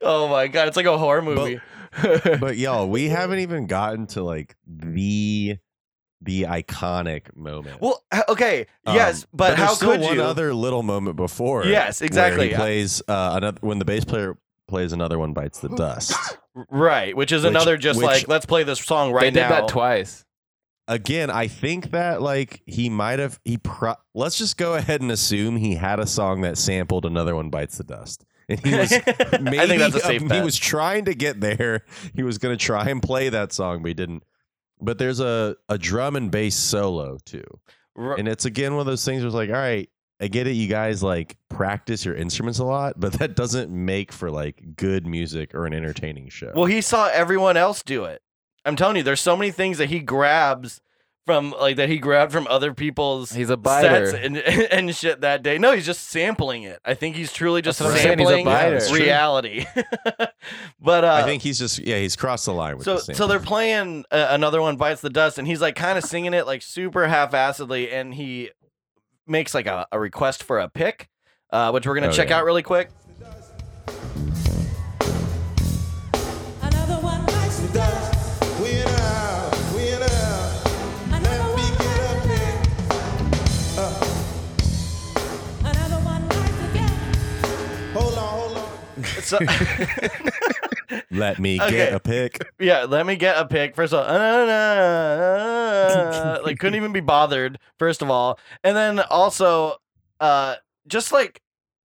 oh my god, it's like a horror movie. but y'all, we haven't even gotten to like the the iconic moment. well, h- okay, Um, yes, but, there's how still could one you? other little moment before? Yes, where exactly. he plays uh, another when the bass player plays another one bites the dust. right, which is Which- another just which- like let's play this song right they did that twice. Again, I think that like he might have he pro- let's just go ahead and assume he had a song that sampled another one bites the dust. And he was maybe I think that's a safe he bet. was trying to get there. He was going to try and play that song, but he didn't. But there's a a drum and bass solo too. R- And it's again one of those things where it's like, all right, I get it. You guys like practice your instruments a lot, but that doesn't make for like good music or an entertaining show. Well, he saw everyone else do it. I'm telling you, there's so many things that he grabs from like that he grabbed from other people's He's a biter. sets and and shit that day. No, he's just sampling it. I think he's truly just That's what I'm saying, he's a sampling biter. That's true. reality. but uh, I think he's just yeah, he's crossed the line with so the so they're playing uh, another one bites the dust, and he's like kind of singing it like super half-assedly, and he makes like a, a request for a pick, uh, which we're gonna Oh, check yeah. out really quick. Another one bites the dust. So, Let me Okay. get a pick. yeah, let me get a pick. First of all, uh, uh, like couldn't even be bothered. First of all, and then also, uh, just like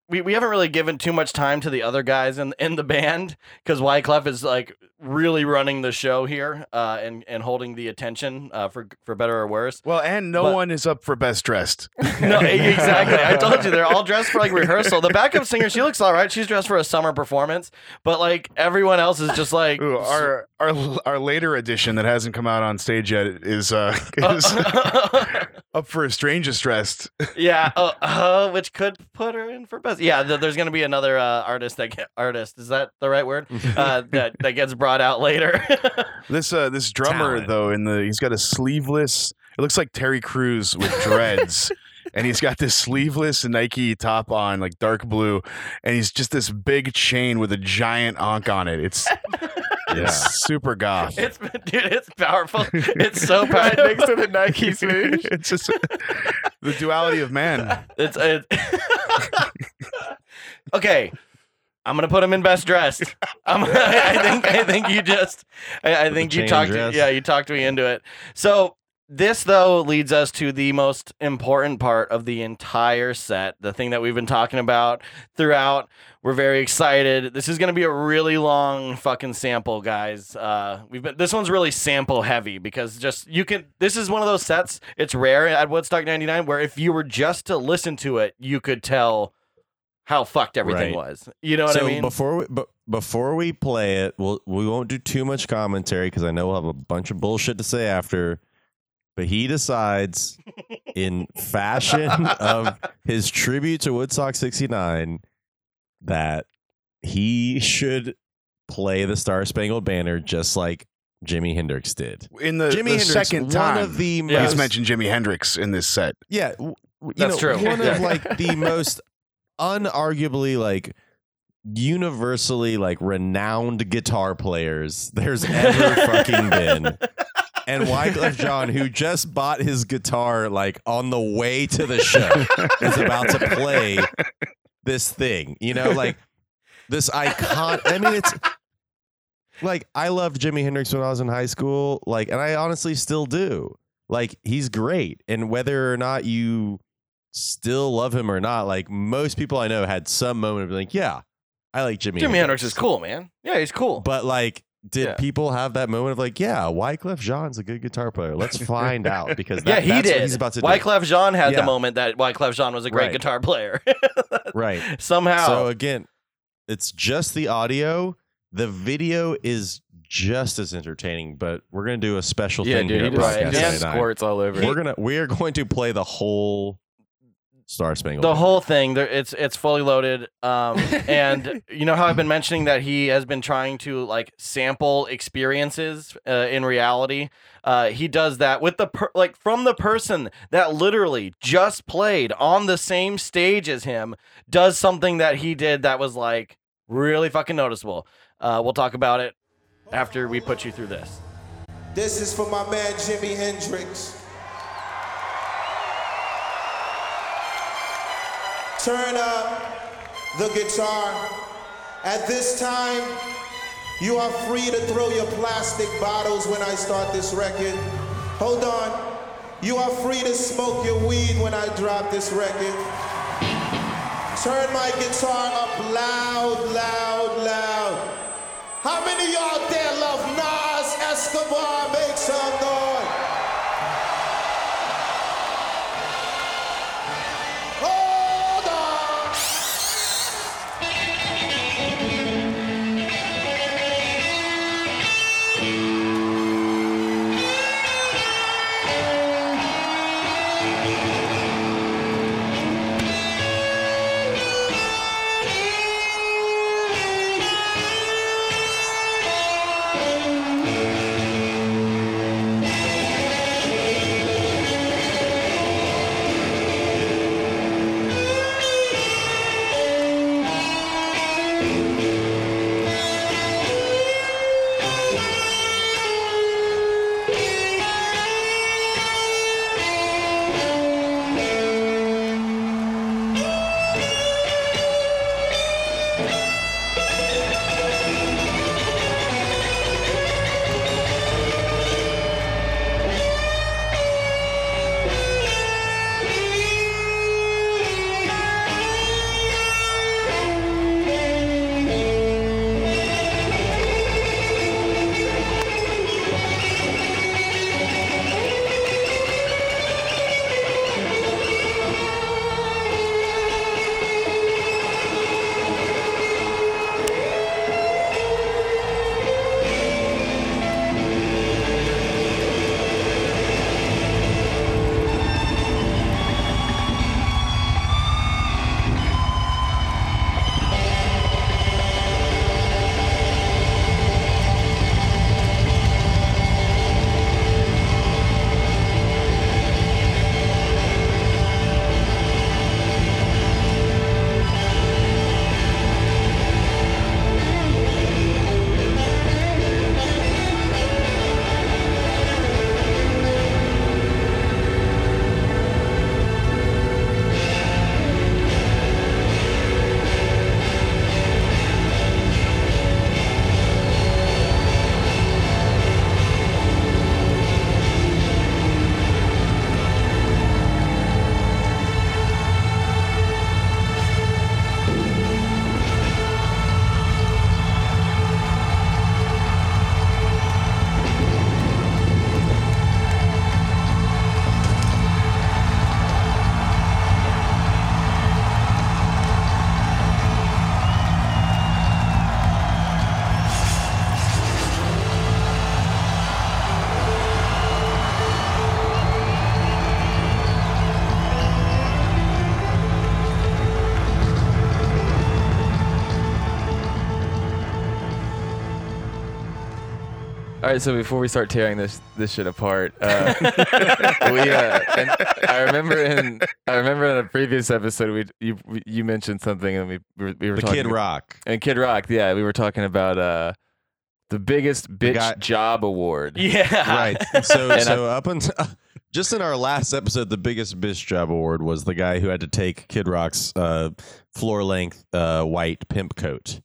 we, we haven't really given too much time to the other guys in in the band because Wyclef is like really running the show here, uh, and and holding the attention, uh, for for better or worse. Well, and no But- one is up for best dressed. No, exactly. I told you they're all dressed for like rehearsal. The backup singer, she looks all right. She's dressed for a summer performance, but like everyone else is just like Ooh, our our our later edition that hasn't come out on stage yet is uh is up for a strangest dressed. yeah, uh, uh, which could put her in for best. Yeah, th- there's gonna be another uh, artist that get, artist is that the right word? Uh, that that gets brought out later. This uh this drummer Talent. though in the he's got a sleeveless. It looks like Terry Crews with dreads. And he's got this sleeveless Nike top on, like dark blue, and he's just this big chain with a giant ankh on it. It's, it's super goth. it's dude, it's powerful. It's so powerful. Next to the Nike swoosh. it's just the duality of man. It's it. Uh, okay. I'm gonna put him in best dressed. I'm, I think I think you just I, I think you talked dress? yeah you talked me into it. So this though leads us to the most important part of the entire set, the thing that we've been talking about throughout. We're very excited. This is gonna be a really long fucking sample, guys. Uh, we've been this one's really sample heavy because just you can. This is one of those sets. It's rare at Woodstock '99 where if you were just to listen to it, you could tell how fucked everything Right. was. You know what so I mean? So before we but before we play it, we'll we won't do too much commentary because I know we'll have a bunch of bullshit to say after. But he decides, in fashion of his tribute to Woodstock '69, that he should play the Star Spangled Banner just like Jimi Hendrix did. In the, Jimi the Hendrix, second one time, of the Yeah. he's mentioned Jimi Hendrix in this set. Yeah, w- w- you That's know, true. One Yeah. of like the most unarguably like universally like renowned guitar players there's ever fucking been. And Wyclef Jean, who just bought his guitar like on the way to the show, is about to play this thing. You know, like this icon. I mean, it's like I loved Jimi Hendrix when I was in high school, like, and I honestly still do. Like, he's great, and whether or not you still love him or not, like most people I know had some moment of like, yeah, I like Jimi. Jimi Hendrix is cool, man. Yeah, he's cool. But like, did Yeah. people have that moment of like, yeah, Wyclef Jean's a good guitar player? Let's find out because yeah, he that's did. what he's about to do. Wyclef Jean had Yeah. the moment that Wyclef Jean was a great Right. guitar player. Right. Somehow. So again, it's just the audio. The video is just as entertaining, but we're gonna do a special Yeah, thing dude, here he at just, just squirts all over. We're gonna we are going to play the whole Star Spangled. the whole thing there it's it's fully loaded um and you know how i've been mentioning that he has been trying to like sample experiences uh, in reality uh he does that with the per- like from the person that literally just played on the same stage as him does something that he did that was like really fucking noticeable uh we'll talk about it after we put you through this This is for my man Jimi Hendrix. Turn up the guitar. At this time, you are free to throw your plastic bottles when I start this record. Hold on. You are free to smoke your weed when I drop this record. Turn my guitar up loud, loud, loud. How many of y'all there love Nas Escobar? Make some noise. All right, so before we start tearing this this shit apart, uh, we uh, and I remember in I remember in a previous episode we you you mentioned something and we we were, we were the talking Kid Rock. and Kid Rock, yeah, we were talking about uh the biggest bitch guy- job award. yeah Right. So And so up until just in our last episode, the biggest bitch job award was the guy who had to take Kid Rock's uh, floor length uh, white pimp coat.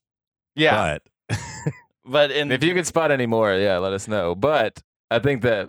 yeah But but in if you can spot any more, yeah, let us know. But I think that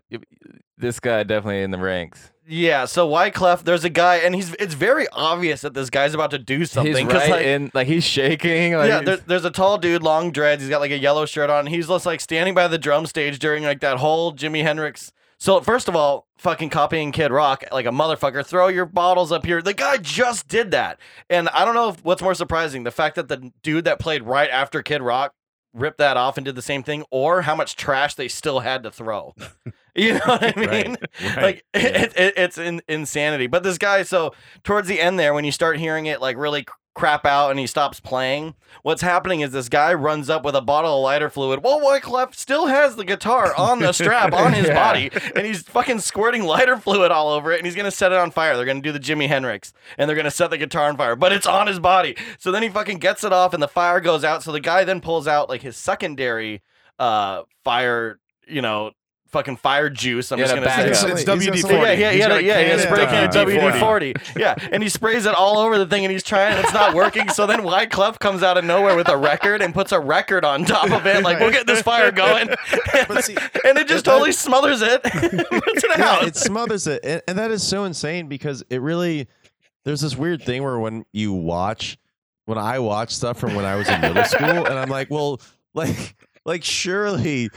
this guy definitely in the ranks. yeah, so Wyclef, there's a guy, and he's it's very obvious that this guy's about to do something. He's right like, in, like he's shaking. Like yeah, he's- there, there's a tall dude, long dreads. He's got like a yellow shirt on. He's just like standing by the drum stage during like that whole Jimi Hendrix. So first of all, fucking copying Kid Rock like a motherfucker. Throw your bottles up here. The guy just did that, and I don't know if, what's more surprising: the fact that the dude that played right after Kid Rock ripped that off and did the same thing, or how much trash they still had to throw. You know what I mean? Right, Like yeah. it, it, it's in, insanity. But this guy, so towards the end there, when you start hearing it like really crap out and he stops playing, what's happening is this guy runs up with a bottle of lighter fluid. Well, Wyclef still has the guitar on the strap on his Yeah. body, and he's fucking squirting lighter fluid all over it, and he's gonna set it on fire. They're gonna do the Jimi Hendrix, and they're gonna set the guitar on fire, but it's on his body. So then he fucking gets it off, and the fire goes out. So the guy then pulls out like his secondary uh fire, you know. Fucking fire juice. I'm Yeah, just gonna say. backup. It's WD forty. Yeah, yeah, He's yeah, got a yeah, yeah. can He's breaking a WD-40. WD forty. Yeah, and he sprays it all over the thing, and he's trying. and It's not working. So then Wyclef comes out of nowhere with a record and puts a record on top of it, like we'll get this fire going. But see, and it just that- totally smothers it. it yeah, out. it smothers it, and, and that is so insane because it really. There's this weird thing where when you watch, when I watch stuff from when I was in middle school, and I'm like, well, like, like surely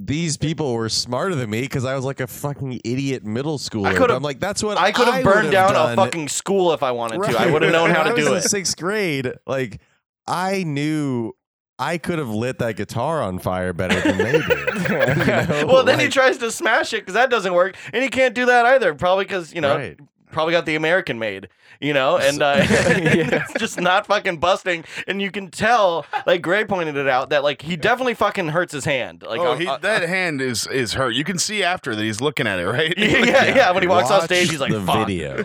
these people were smarter than me because I was like a fucking idiot middle schooler. But I'm like, that's what I could have burned down done. a fucking school if I wanted to. I would have known how to I was do in it. Sixth grade, like I knew I could have lit that guitar on fire better than they did. You know? well, then he tries to smash it because that doesn't work, and he can't do that either. Probably because you know, Right. probably got the American made, you know, and uh, it's just not fucking busting. And you can tell, like Gray pointed it out, that like he definitely fucking hurts his hand. Like, oh, uh, he, uh, that hand is is hurt. You can see after that he's looking at it, right? yeah, yeah, yeah. When he walks off stage, he's like, the "Fuck." video.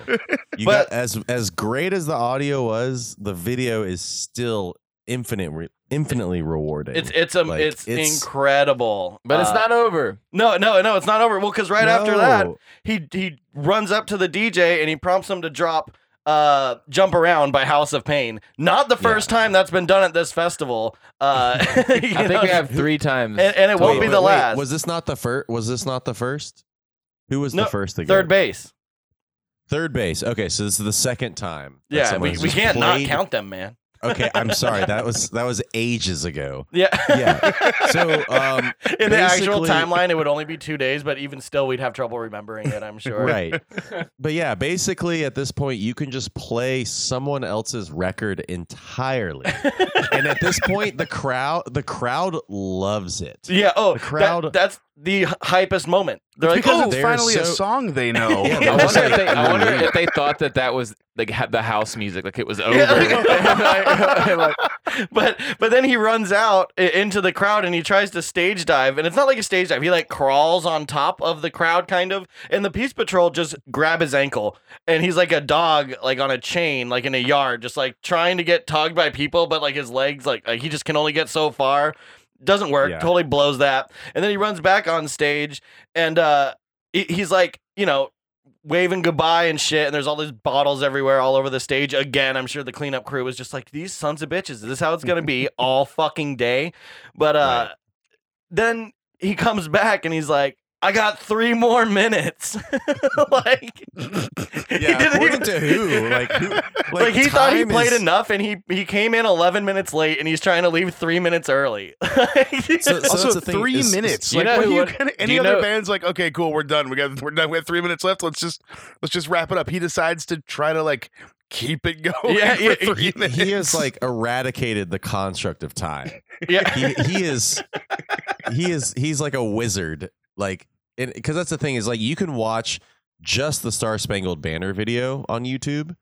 You But- got as as great as the audio was, the video is still infinite, re- infinitely rewarding. It's it's um Like, it's, it's- incredible, but it's Uh, not over. No, no, no, it's not over. Well, because right after that, he he runs up to the DJ and he prompts him to drop uh jump around by house of pain not the first time that's been done at this festival uh I think we have three times. and, and it won't be but the wait, last Was this not the first? Was this not the first? Who was No, the first again? third base Third base. Okay, so this is the second time. yeah we, we can't not count them man Okay, I'm sorry. That was that was ages ago. yeah Yeah. So um, in the actual timeline it would only be two days but even still we'd have trouble remembering it i'm sure Right. but yeah, basically at this point you can just play someone else's record entirely. and at this point the crowd the crowd loves it. yeah oh The crowd- that, that's the hypest moment they're like because oh it's they're finally a song they know. Yeah, I wonder, if they, I wonder if they thought that that was like ha- the house music, like it was over. Yeah. Like, but but then he runs out into the crowd and he tries to stage dive and it's not like a stage dive he like crawls on top of the crowd kind of and the peace patrol just grab his ankle and he's like a dog like on a chain like in a yard just like trying to get tugged by people but like his legs like, like he just can only get so far doesn't work Yeah. totally blows that. And then he runs back on stage and uh he's like you know waving goodbye and shit and there's all these bottles everywhere all over the stage. Again i'm sure the cleanup crew was just like these sons of bitches is this how it's gonna be all fucking day? But uh then he comes back and he's like I got three more minutes. like, he Yeah, didn't according even- to who? Like, who, like, like, he thought he time played is- enough, and he he came in eleven minutes late, and he's trying to leave three minutes early. So- so also, that's thing, three is- is- minutes. you like, know what are you gonna, any you other know- band's like, okay, cool, we're done. We got, we're done. We have three minutes left. Let's just, let's just wrap it up. He decides to try to like keep it going. Yeah, for yeah, three he, minutes. he has like eradicated the construct of time. yeah, He he is he is he's like a wizard. Like because that's the thing is like you can watch just the Star Spangled Banner video on YouTube,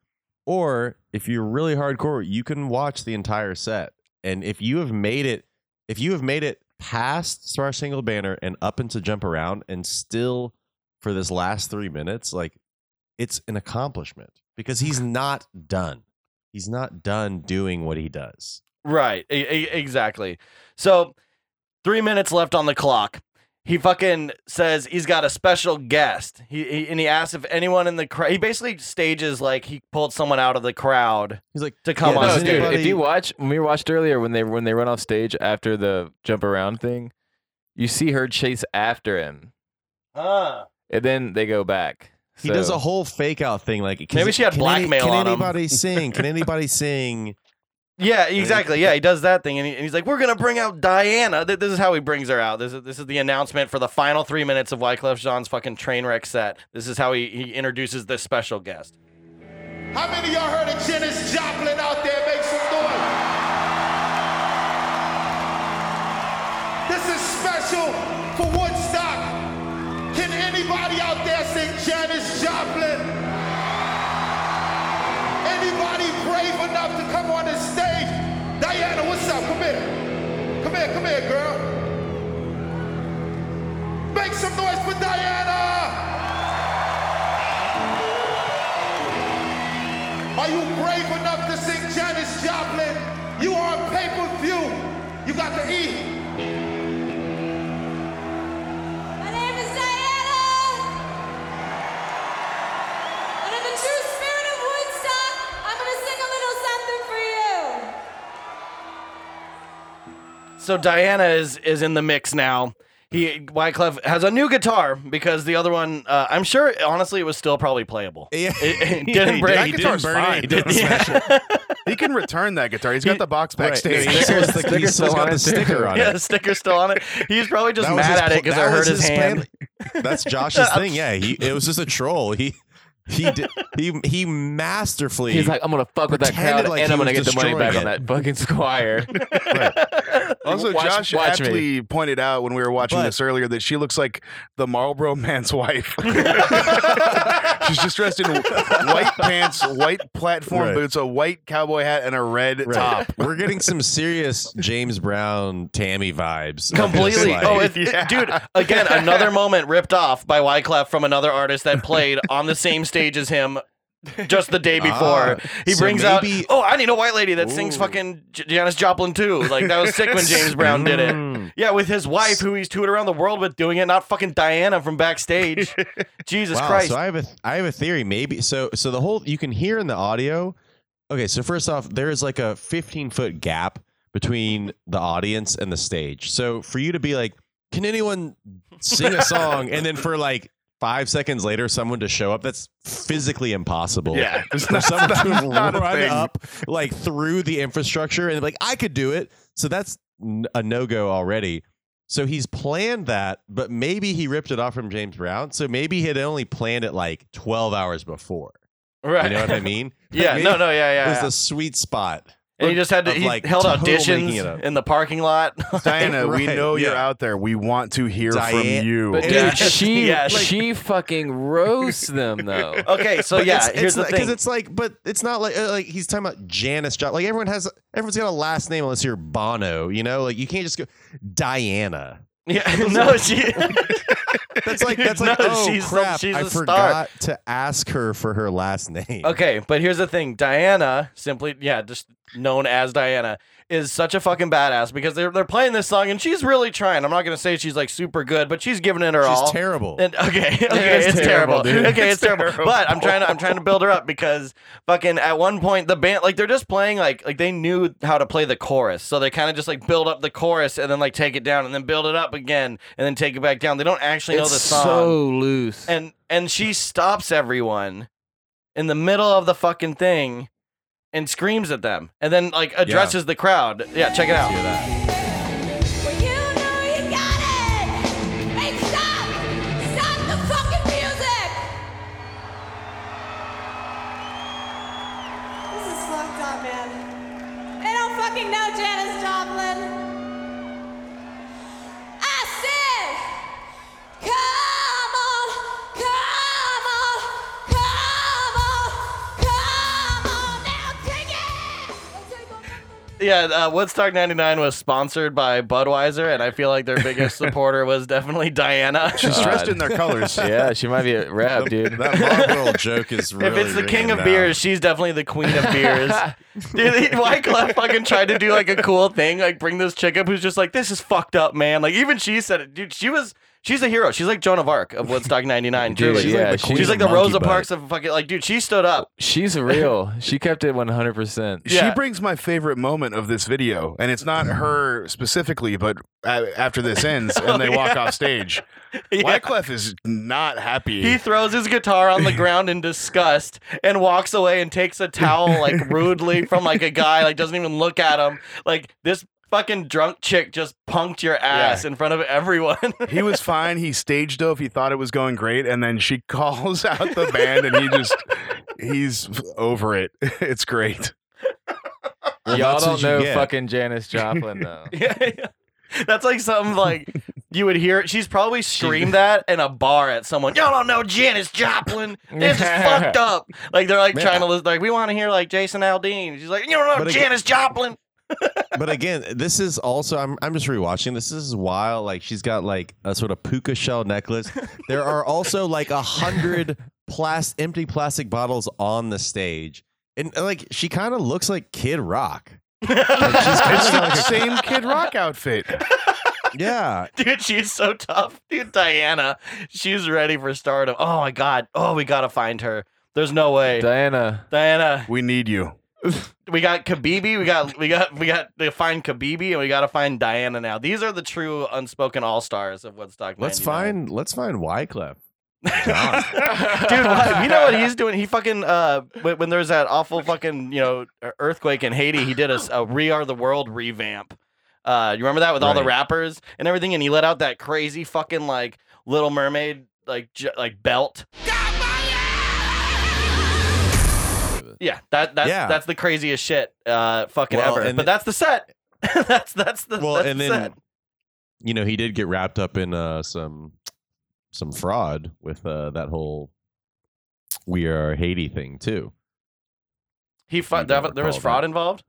or if you're really hardcore, you can watch the entire set. And if you have made it, if you have made it past Star Spangled Banner and up into Jump Around, and still for this last three minutes, like it's an accomplishment because he's not done. He's not done doing what he does. Right, e- exactly. So, three minutes left on the clock. He fucking says he's got a special guest. He, he and he asks if anyone in the crowd. He basically stages like he pulled someone out of the crowd. He's like, to come Yeah, on no, stage. dude, if you watch when we watched earlier when they when they run off stage after the jump around thing, you see her chase after him, Ah. and then they go back. He does a whole fake out thing. Like Maybe she had can any- blackmail Can on him. anybody sing? Can anybody sing? Yeah, exactly. Yeah, he does that thing, and, he, and he's like, "We're gonna bring out Diana." Th- This is how he brings her out. This is this is the announcement for the final three minutes of Wyclef Jean's fucking train wreck set. This is how he, he introduces this special guest. How many of y'all heard of Janis Joplin out there? Make some noise. This is special for Woodstock. Can anybody out there sing Janis Joplin? Anybody brave enough to what's? Come here. Come here, girl. Make some noise for Diana. Are you brave enough to sing Janis Joplin? You are pay-per-view. You got to eat. So Diana is is in the mix now. He Wyclef has a new guitar because the other one, uh, I'm sure, honestly, it was still probably playable. Yeah. It, it Yeah, didn't he break. did. That guitar's didn't fine. He didn't smash it. He can return that guitar. He's got the box Right. backstage. He's still- he's Sticker's still still got on the sticker on yeah, the sticker's still on it. He's probably just That mad his at it because I hurt was his, plan. hand. That's Josh's thing. Yeah, he it was just a troll. He he did, he he masterfully. He's like, I'm gonna fuck with that pretended crowd, like and I'm gonna get the money back on that fucking Squier. Also, Watch- Josh watch me. actually pointed out when we were watching But- this earlier that she looks like the Marlboro man's wife. She's just dressed in white pants, white platform Right. boots, a white cowboy hat, and a red Right. top. We're getting some serious James Brown Tammy vibes. Completely. Like- oh, it, Yeah. dude! Again, another moment ripped off by Wyclef from another artist that played on the same stage as him. Just the day before, Ah, he so brings maybe- out. Oh, I need a white lady that sings Ooh. fucking J- Janis Joplin too. Like that was sick when James Brown did it. Mm. Yeah, with his wife, who he's toured around the world with, doing it. Not fucking Diana from backstage. Jesus wow, Christ! So I have a I have a theory. Maybe so so the whole you can hear in the audio. Okay, so first off, there is like a 15 foot gap between the audience and the stage. So for you to be like, can anyone sing a song, and then for like five seconds later, someone to show up, that's physically impossible. Yeah, For not- someone to run up like through the infrastructure and like, I could do it. So that's a no go already. So he's planned that, but maybe he ripped it off from James Brown. So maybe he had only planned it like 12 hours before. right? You know what I mean? yeah. Like, No. No. Yeah. Yeah. It was yeah. the sweet spot. And he just had to. He like, held total making auditions it up. in the parking lot. Diana, we Right, know you're yeah. out there. We want to hear from you. But Yeah. dude, she Yes. she fucking roasts them though. okay. So yeah, here's the because thing. it's like, but it's not like uh, like he's talking about Janis Joplin. Like everyone has, everyone's got a last name unless you're Bono. You know, like you can't just go Diana. yeah. No. She. That's like that's like No, oh she's crap! she's I the star. forgot to ask her for her last name. Okay, but here's the thing. Diana, simply yeah, just known as Diana, is such a fucking badass because they're they're playing this song and she's really trying. I'm not gonna say she's like super good, but she's giving it her she's all. She's terrible. And, okay, okay, it's it's, terrible. terrible, dude. Okay, it's, It's terrible. terrible. But I'm trying to I'm trying to build her up because fucking at one point the band like they're just playing like like they knew how to play the chorus, so they kind of just like build up the chorus and then like take it down and then build it up again and then take it back down. They don't actually know the song so loose. and and she stops everyone in the middle of the fucking thing and screams at them and then like addresses the crowd. Yeah check it out yeah uh, woodstock 99 was sponsored by budweiser and i feel like their biggest supporter was definitely diana She's dressed in their colors. yeah, she might be a rap, dude. that Marlboro joke is really if it's the king of now. beers, she's definitely the queen of beers. Dude, he- Wyclef fucking tried to do like a cool thing, like bring this chick up who's just like, this is fucked up, man. Like even she said it, dude. She was She's a hero. She's like Joan of Arc of Woodstock '99. Dude, Truly, yeah, she's like, she's the, a monkey Rosa butt. Parks of fucking like, dude. She stood up. She's real. she kept it 100%. She Yeah. brings my favorite moment of this video, and it's not mm. her specifically, but after this ends and they oh, walk off stage, Yeah. Wyclef is not happy. He throws his guitar on the ground in disgust and walks away and takes a towel like rudely from like a guy, like doesn't even look at him. Like this fucking drunk chick just punked your ass in front of everyone. he was fine. He stage dove. He thought it was going great, and then she calls out the band, and he just he's over it. It's great. Y'all that's don't what you know get. fucking Janis Joplin though. yeah, yeah. That's like something like you would hear. She's probably screamed that in a bar at someone. Y'all don't know Janis Joplin. This is fucked up. Like they're like Man, trying to listen. Like we want to hear like Jason Aldean. She's like, you don't know But again- Janis Joplin. But again, this is also I'm I'm just rewatching. This is wild. Like she's got like a sort of puka shell necklace. There are also like a hundred plas- empty plastic bottles on the stage, and uh, like she kind of looks like Kid Rock. Like, she's It's the same Kid Rock outfit. Yeah, Dude, she's so tough. Dude, Diana, she's ready for stardom. Oh my god. Oh, we gotta find her. There's no way. Diana. Diana, We need you. We got Kabibi, we got we got we got to find Kabibi, and we gotta find Diana now. These are the true unspoken all stars of Woodstock. let's 99. find let's find Wyclef. Dude, you know what he's doing? He fucking uh, when, when there's that awful fucking you know earthquake in Haiti, he did a "We Are the World" revamp. Uh, you remember that with all the rappers and everything, and he let out that crazy fucking like Little Mermaid like j- like belt. Yeah, that that's Yeah. that's the craziest shit uh fucking Well, ever. and But that's the set. that's that's the Well, that's and the then set. you know he did get wrapped up in uh, some some fraud with uh, that whole we are Haiti thing too. He fu- you there, don't there was recall fraud that. involved.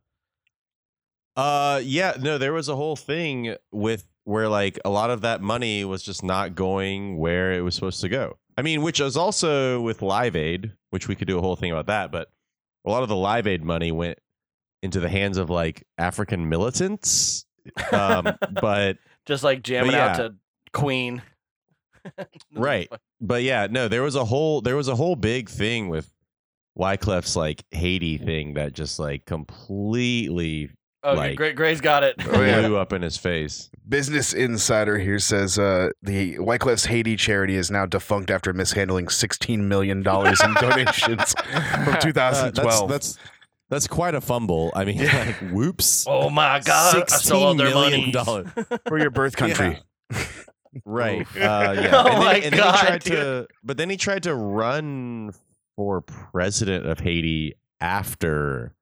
Uh, yeah, no, there was a whole thing with where like a lot of that money was just not going where it was supposed to go. I mean, which is also with Live Aid, which we could do a whole thing about that, but a lot of the Live Aid money went into the hands of like African militants. Um, but Just like jamming out to Queen. right. But yeah, no, there was a whole there was a whole big thing with Wyclef's like Haiti thing that just like completely Okay, like Gray, Gray's got it. Oh, yeah. blew up in his face. Business Insider here says uh, the Wyclef's Haiti charity is now defunct after mishandling $16 million in donations from Uh, 2012. that's, that's that's quite a fumble. I mean, like, whoops. Oh my god! I stole all $16 their million money. dollars. for your birth country. Right. Uh, yeah. Oh and my then, and then he tried dude. to, but then he tried to run for president of Haiti after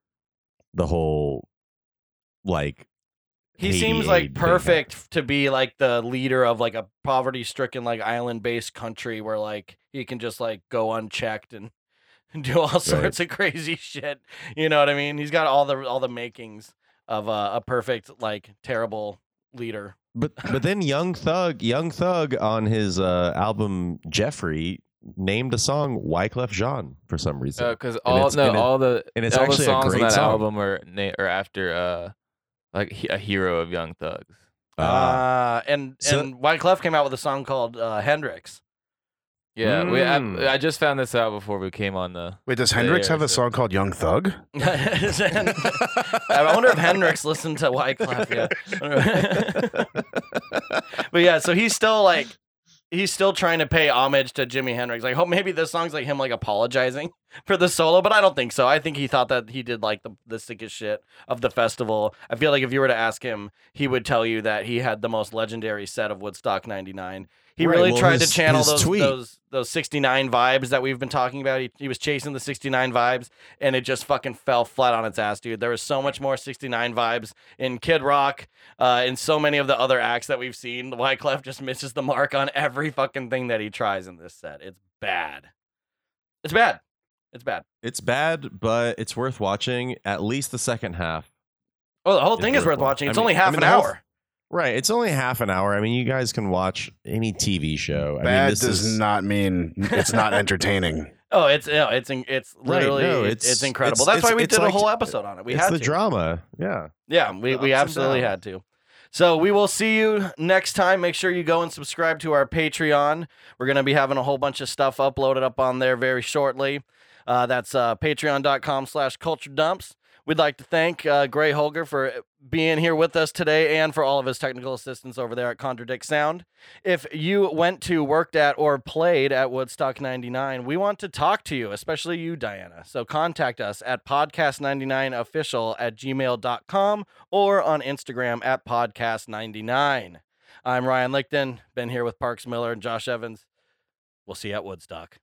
the whole, like, He Haiti seems like thing perfect to be like the leader of like a poverty-stricken like island-based country where like he can just like go unchecked and do all sorts of crazy shit. You know what I mean? He's got all the all the makings of uh, a perfect like terrible leader. But but then Young Thug, Young Thug on his uh, album Jeffery named a song Wyclef Jean for some reason. Because And all no it- all the and it's all the actually a songs on great that song. album are na- are after uh like a hero of Young Thugs. Ah. Uh, and So- and Wyclef came out with a song called uh, Hendrix. Yeah, we Mm. I, I just found this out before we came on the. Wait, does Hendrix have a so- song called Young Thug? I wonder if Hendrix listened to Wyclef. Yeah. but yeah, so he's still like he's still trying to pay homage to Jimi Hendrix. Like, hope maybe this song's like him like apologizing for the solo, but I don't think so. I think he thought that he did like the the sickest shit of the festival. I feel like if you were to ask him, he would tell you that he had the most legendary set of Woodstock '99. He Right, really well, tried his- to channel those tweet- those those 69 vibes that we've been talking about. He, he was chasing the 69 vibes and it just fucking fell flat on its ass, dude. There was so much more 69 vibes in Kid Rock, uh, and so many of the other acts that we've seen. Wyclef just misses the mark on every fucking thing that he tries in this set. It's bad. It's bad. It's bad. It's bad, but it's worth watching. At least the second half. Oh, the whole thing is worth worth watching. watching. It's I only mean- I half mean, an the whole- hour. Right. It's only half an hour. I mean, you guys can watch any TV show. I mean, Bad this does is, not mean it's not entertaining. Oh, it's no, it's in- it's Right, literally no, it's, it's- it's incredible. it's- That's why we it's did a whole episode on it. We it's had the to. drama. Yeah. Yeah, we, we absolutely had to. So we will see you next time. Make sure you go and subscribe to our Patreon. We're going to be having a whole bunch of stuff uploaded up on there very shortly. Uh, that's uh, patreon.com slash culture dumps. We'd like to thank uh, Gray Holger for being here with us today and for all of his technical assistance over there at Contradict Sound. If you went to, worked at, or played at Woodstock 99, we want to talk to you, especially you, Diana. So contact us at podcast99official at gmail.com or on Instagram at podcast99. I'm Ryan Lichten, been here with Parks Miller and Josh Evans. We'll see you at Woodstock.